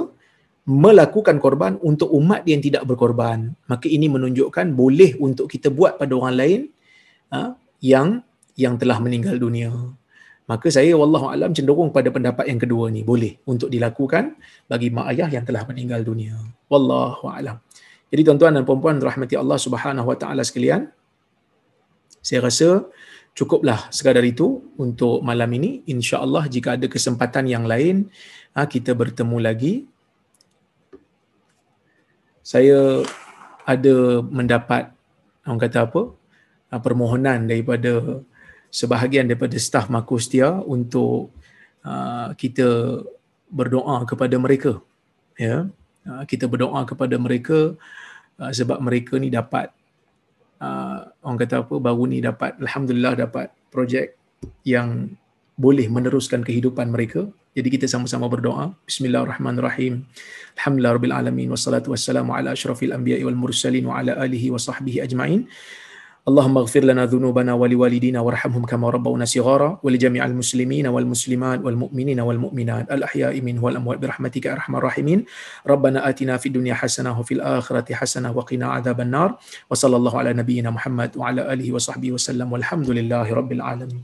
melakukan korban untuk umat yang tidak berkorban maka ini menunjukkan boleh untuk kita buat pada orang lain ha, yang yang telah meninggal dunia. Maka saya wallahu alam cenderung pada pendapat yang kedua ni boleh untuk dilakukan bagi mak ayah yang telah meninggal dunia. Wallahu alam. Jadi tuan-tuan dan puan-puan rahmati Allah Subhanahu wa taala sekalian, saya rasa cukuplah sekadar itu untuk malam ini. Insya-Allah jika ada kesempatan yang lain ha, kita bertemu lagi. Saya ada mendapat orang kata apa? Ha, permohonan daripada sebahagian daripada staf Makustia untuk uh, kita berdoa kepada mereka ya uh, kita berdoa kepada mereka uh, sebab mereka ni dapat uh, orang kata apa baru ni dapat alhamdulillah dapat projek yang boleh meneruskan kehidupan mereka. Jadi kita sama-sama berdoa. Bismillahirrahmanirrahim. Alhamdulillahirabbil alamin. Wassalatu wassalamu ala asyrafil anbiya'i wal mursalin wa ala alihi wa sahbihi ajmain اللهم اغفر لنا ذنوبنا ولوالدينا وارحمهم كما ربونا صغارا ولجميع المسلمين والمسلمات والمؤمنين والمؤمنات الأحياء منه والأموات برحمتك أرحم الراحمين ربنا آتنا في الدنيا حسنة وفي الآخرة حسنة وقنا عذاب النار وصلى الله على نبينا محمد وعلى آله وصحبه وسلم والحمد لله رب العالمين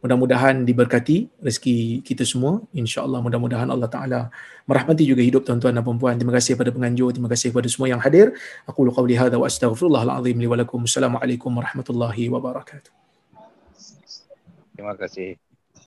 Mudah-mudahan diberkati rezeki kita semua. InsyaAllah mudah-mudahan Allah Ta'ala merahmati juga hidup tuan-tuan dan perempuan. Terima kasih kepada penganjur. Terima kasih kepada semua yang hadir. Aku luka wali hadha wa astaghfirullahaladzim li walakum. Assalamualaikum warahmatullahi wabarakatuh. Terima kasih.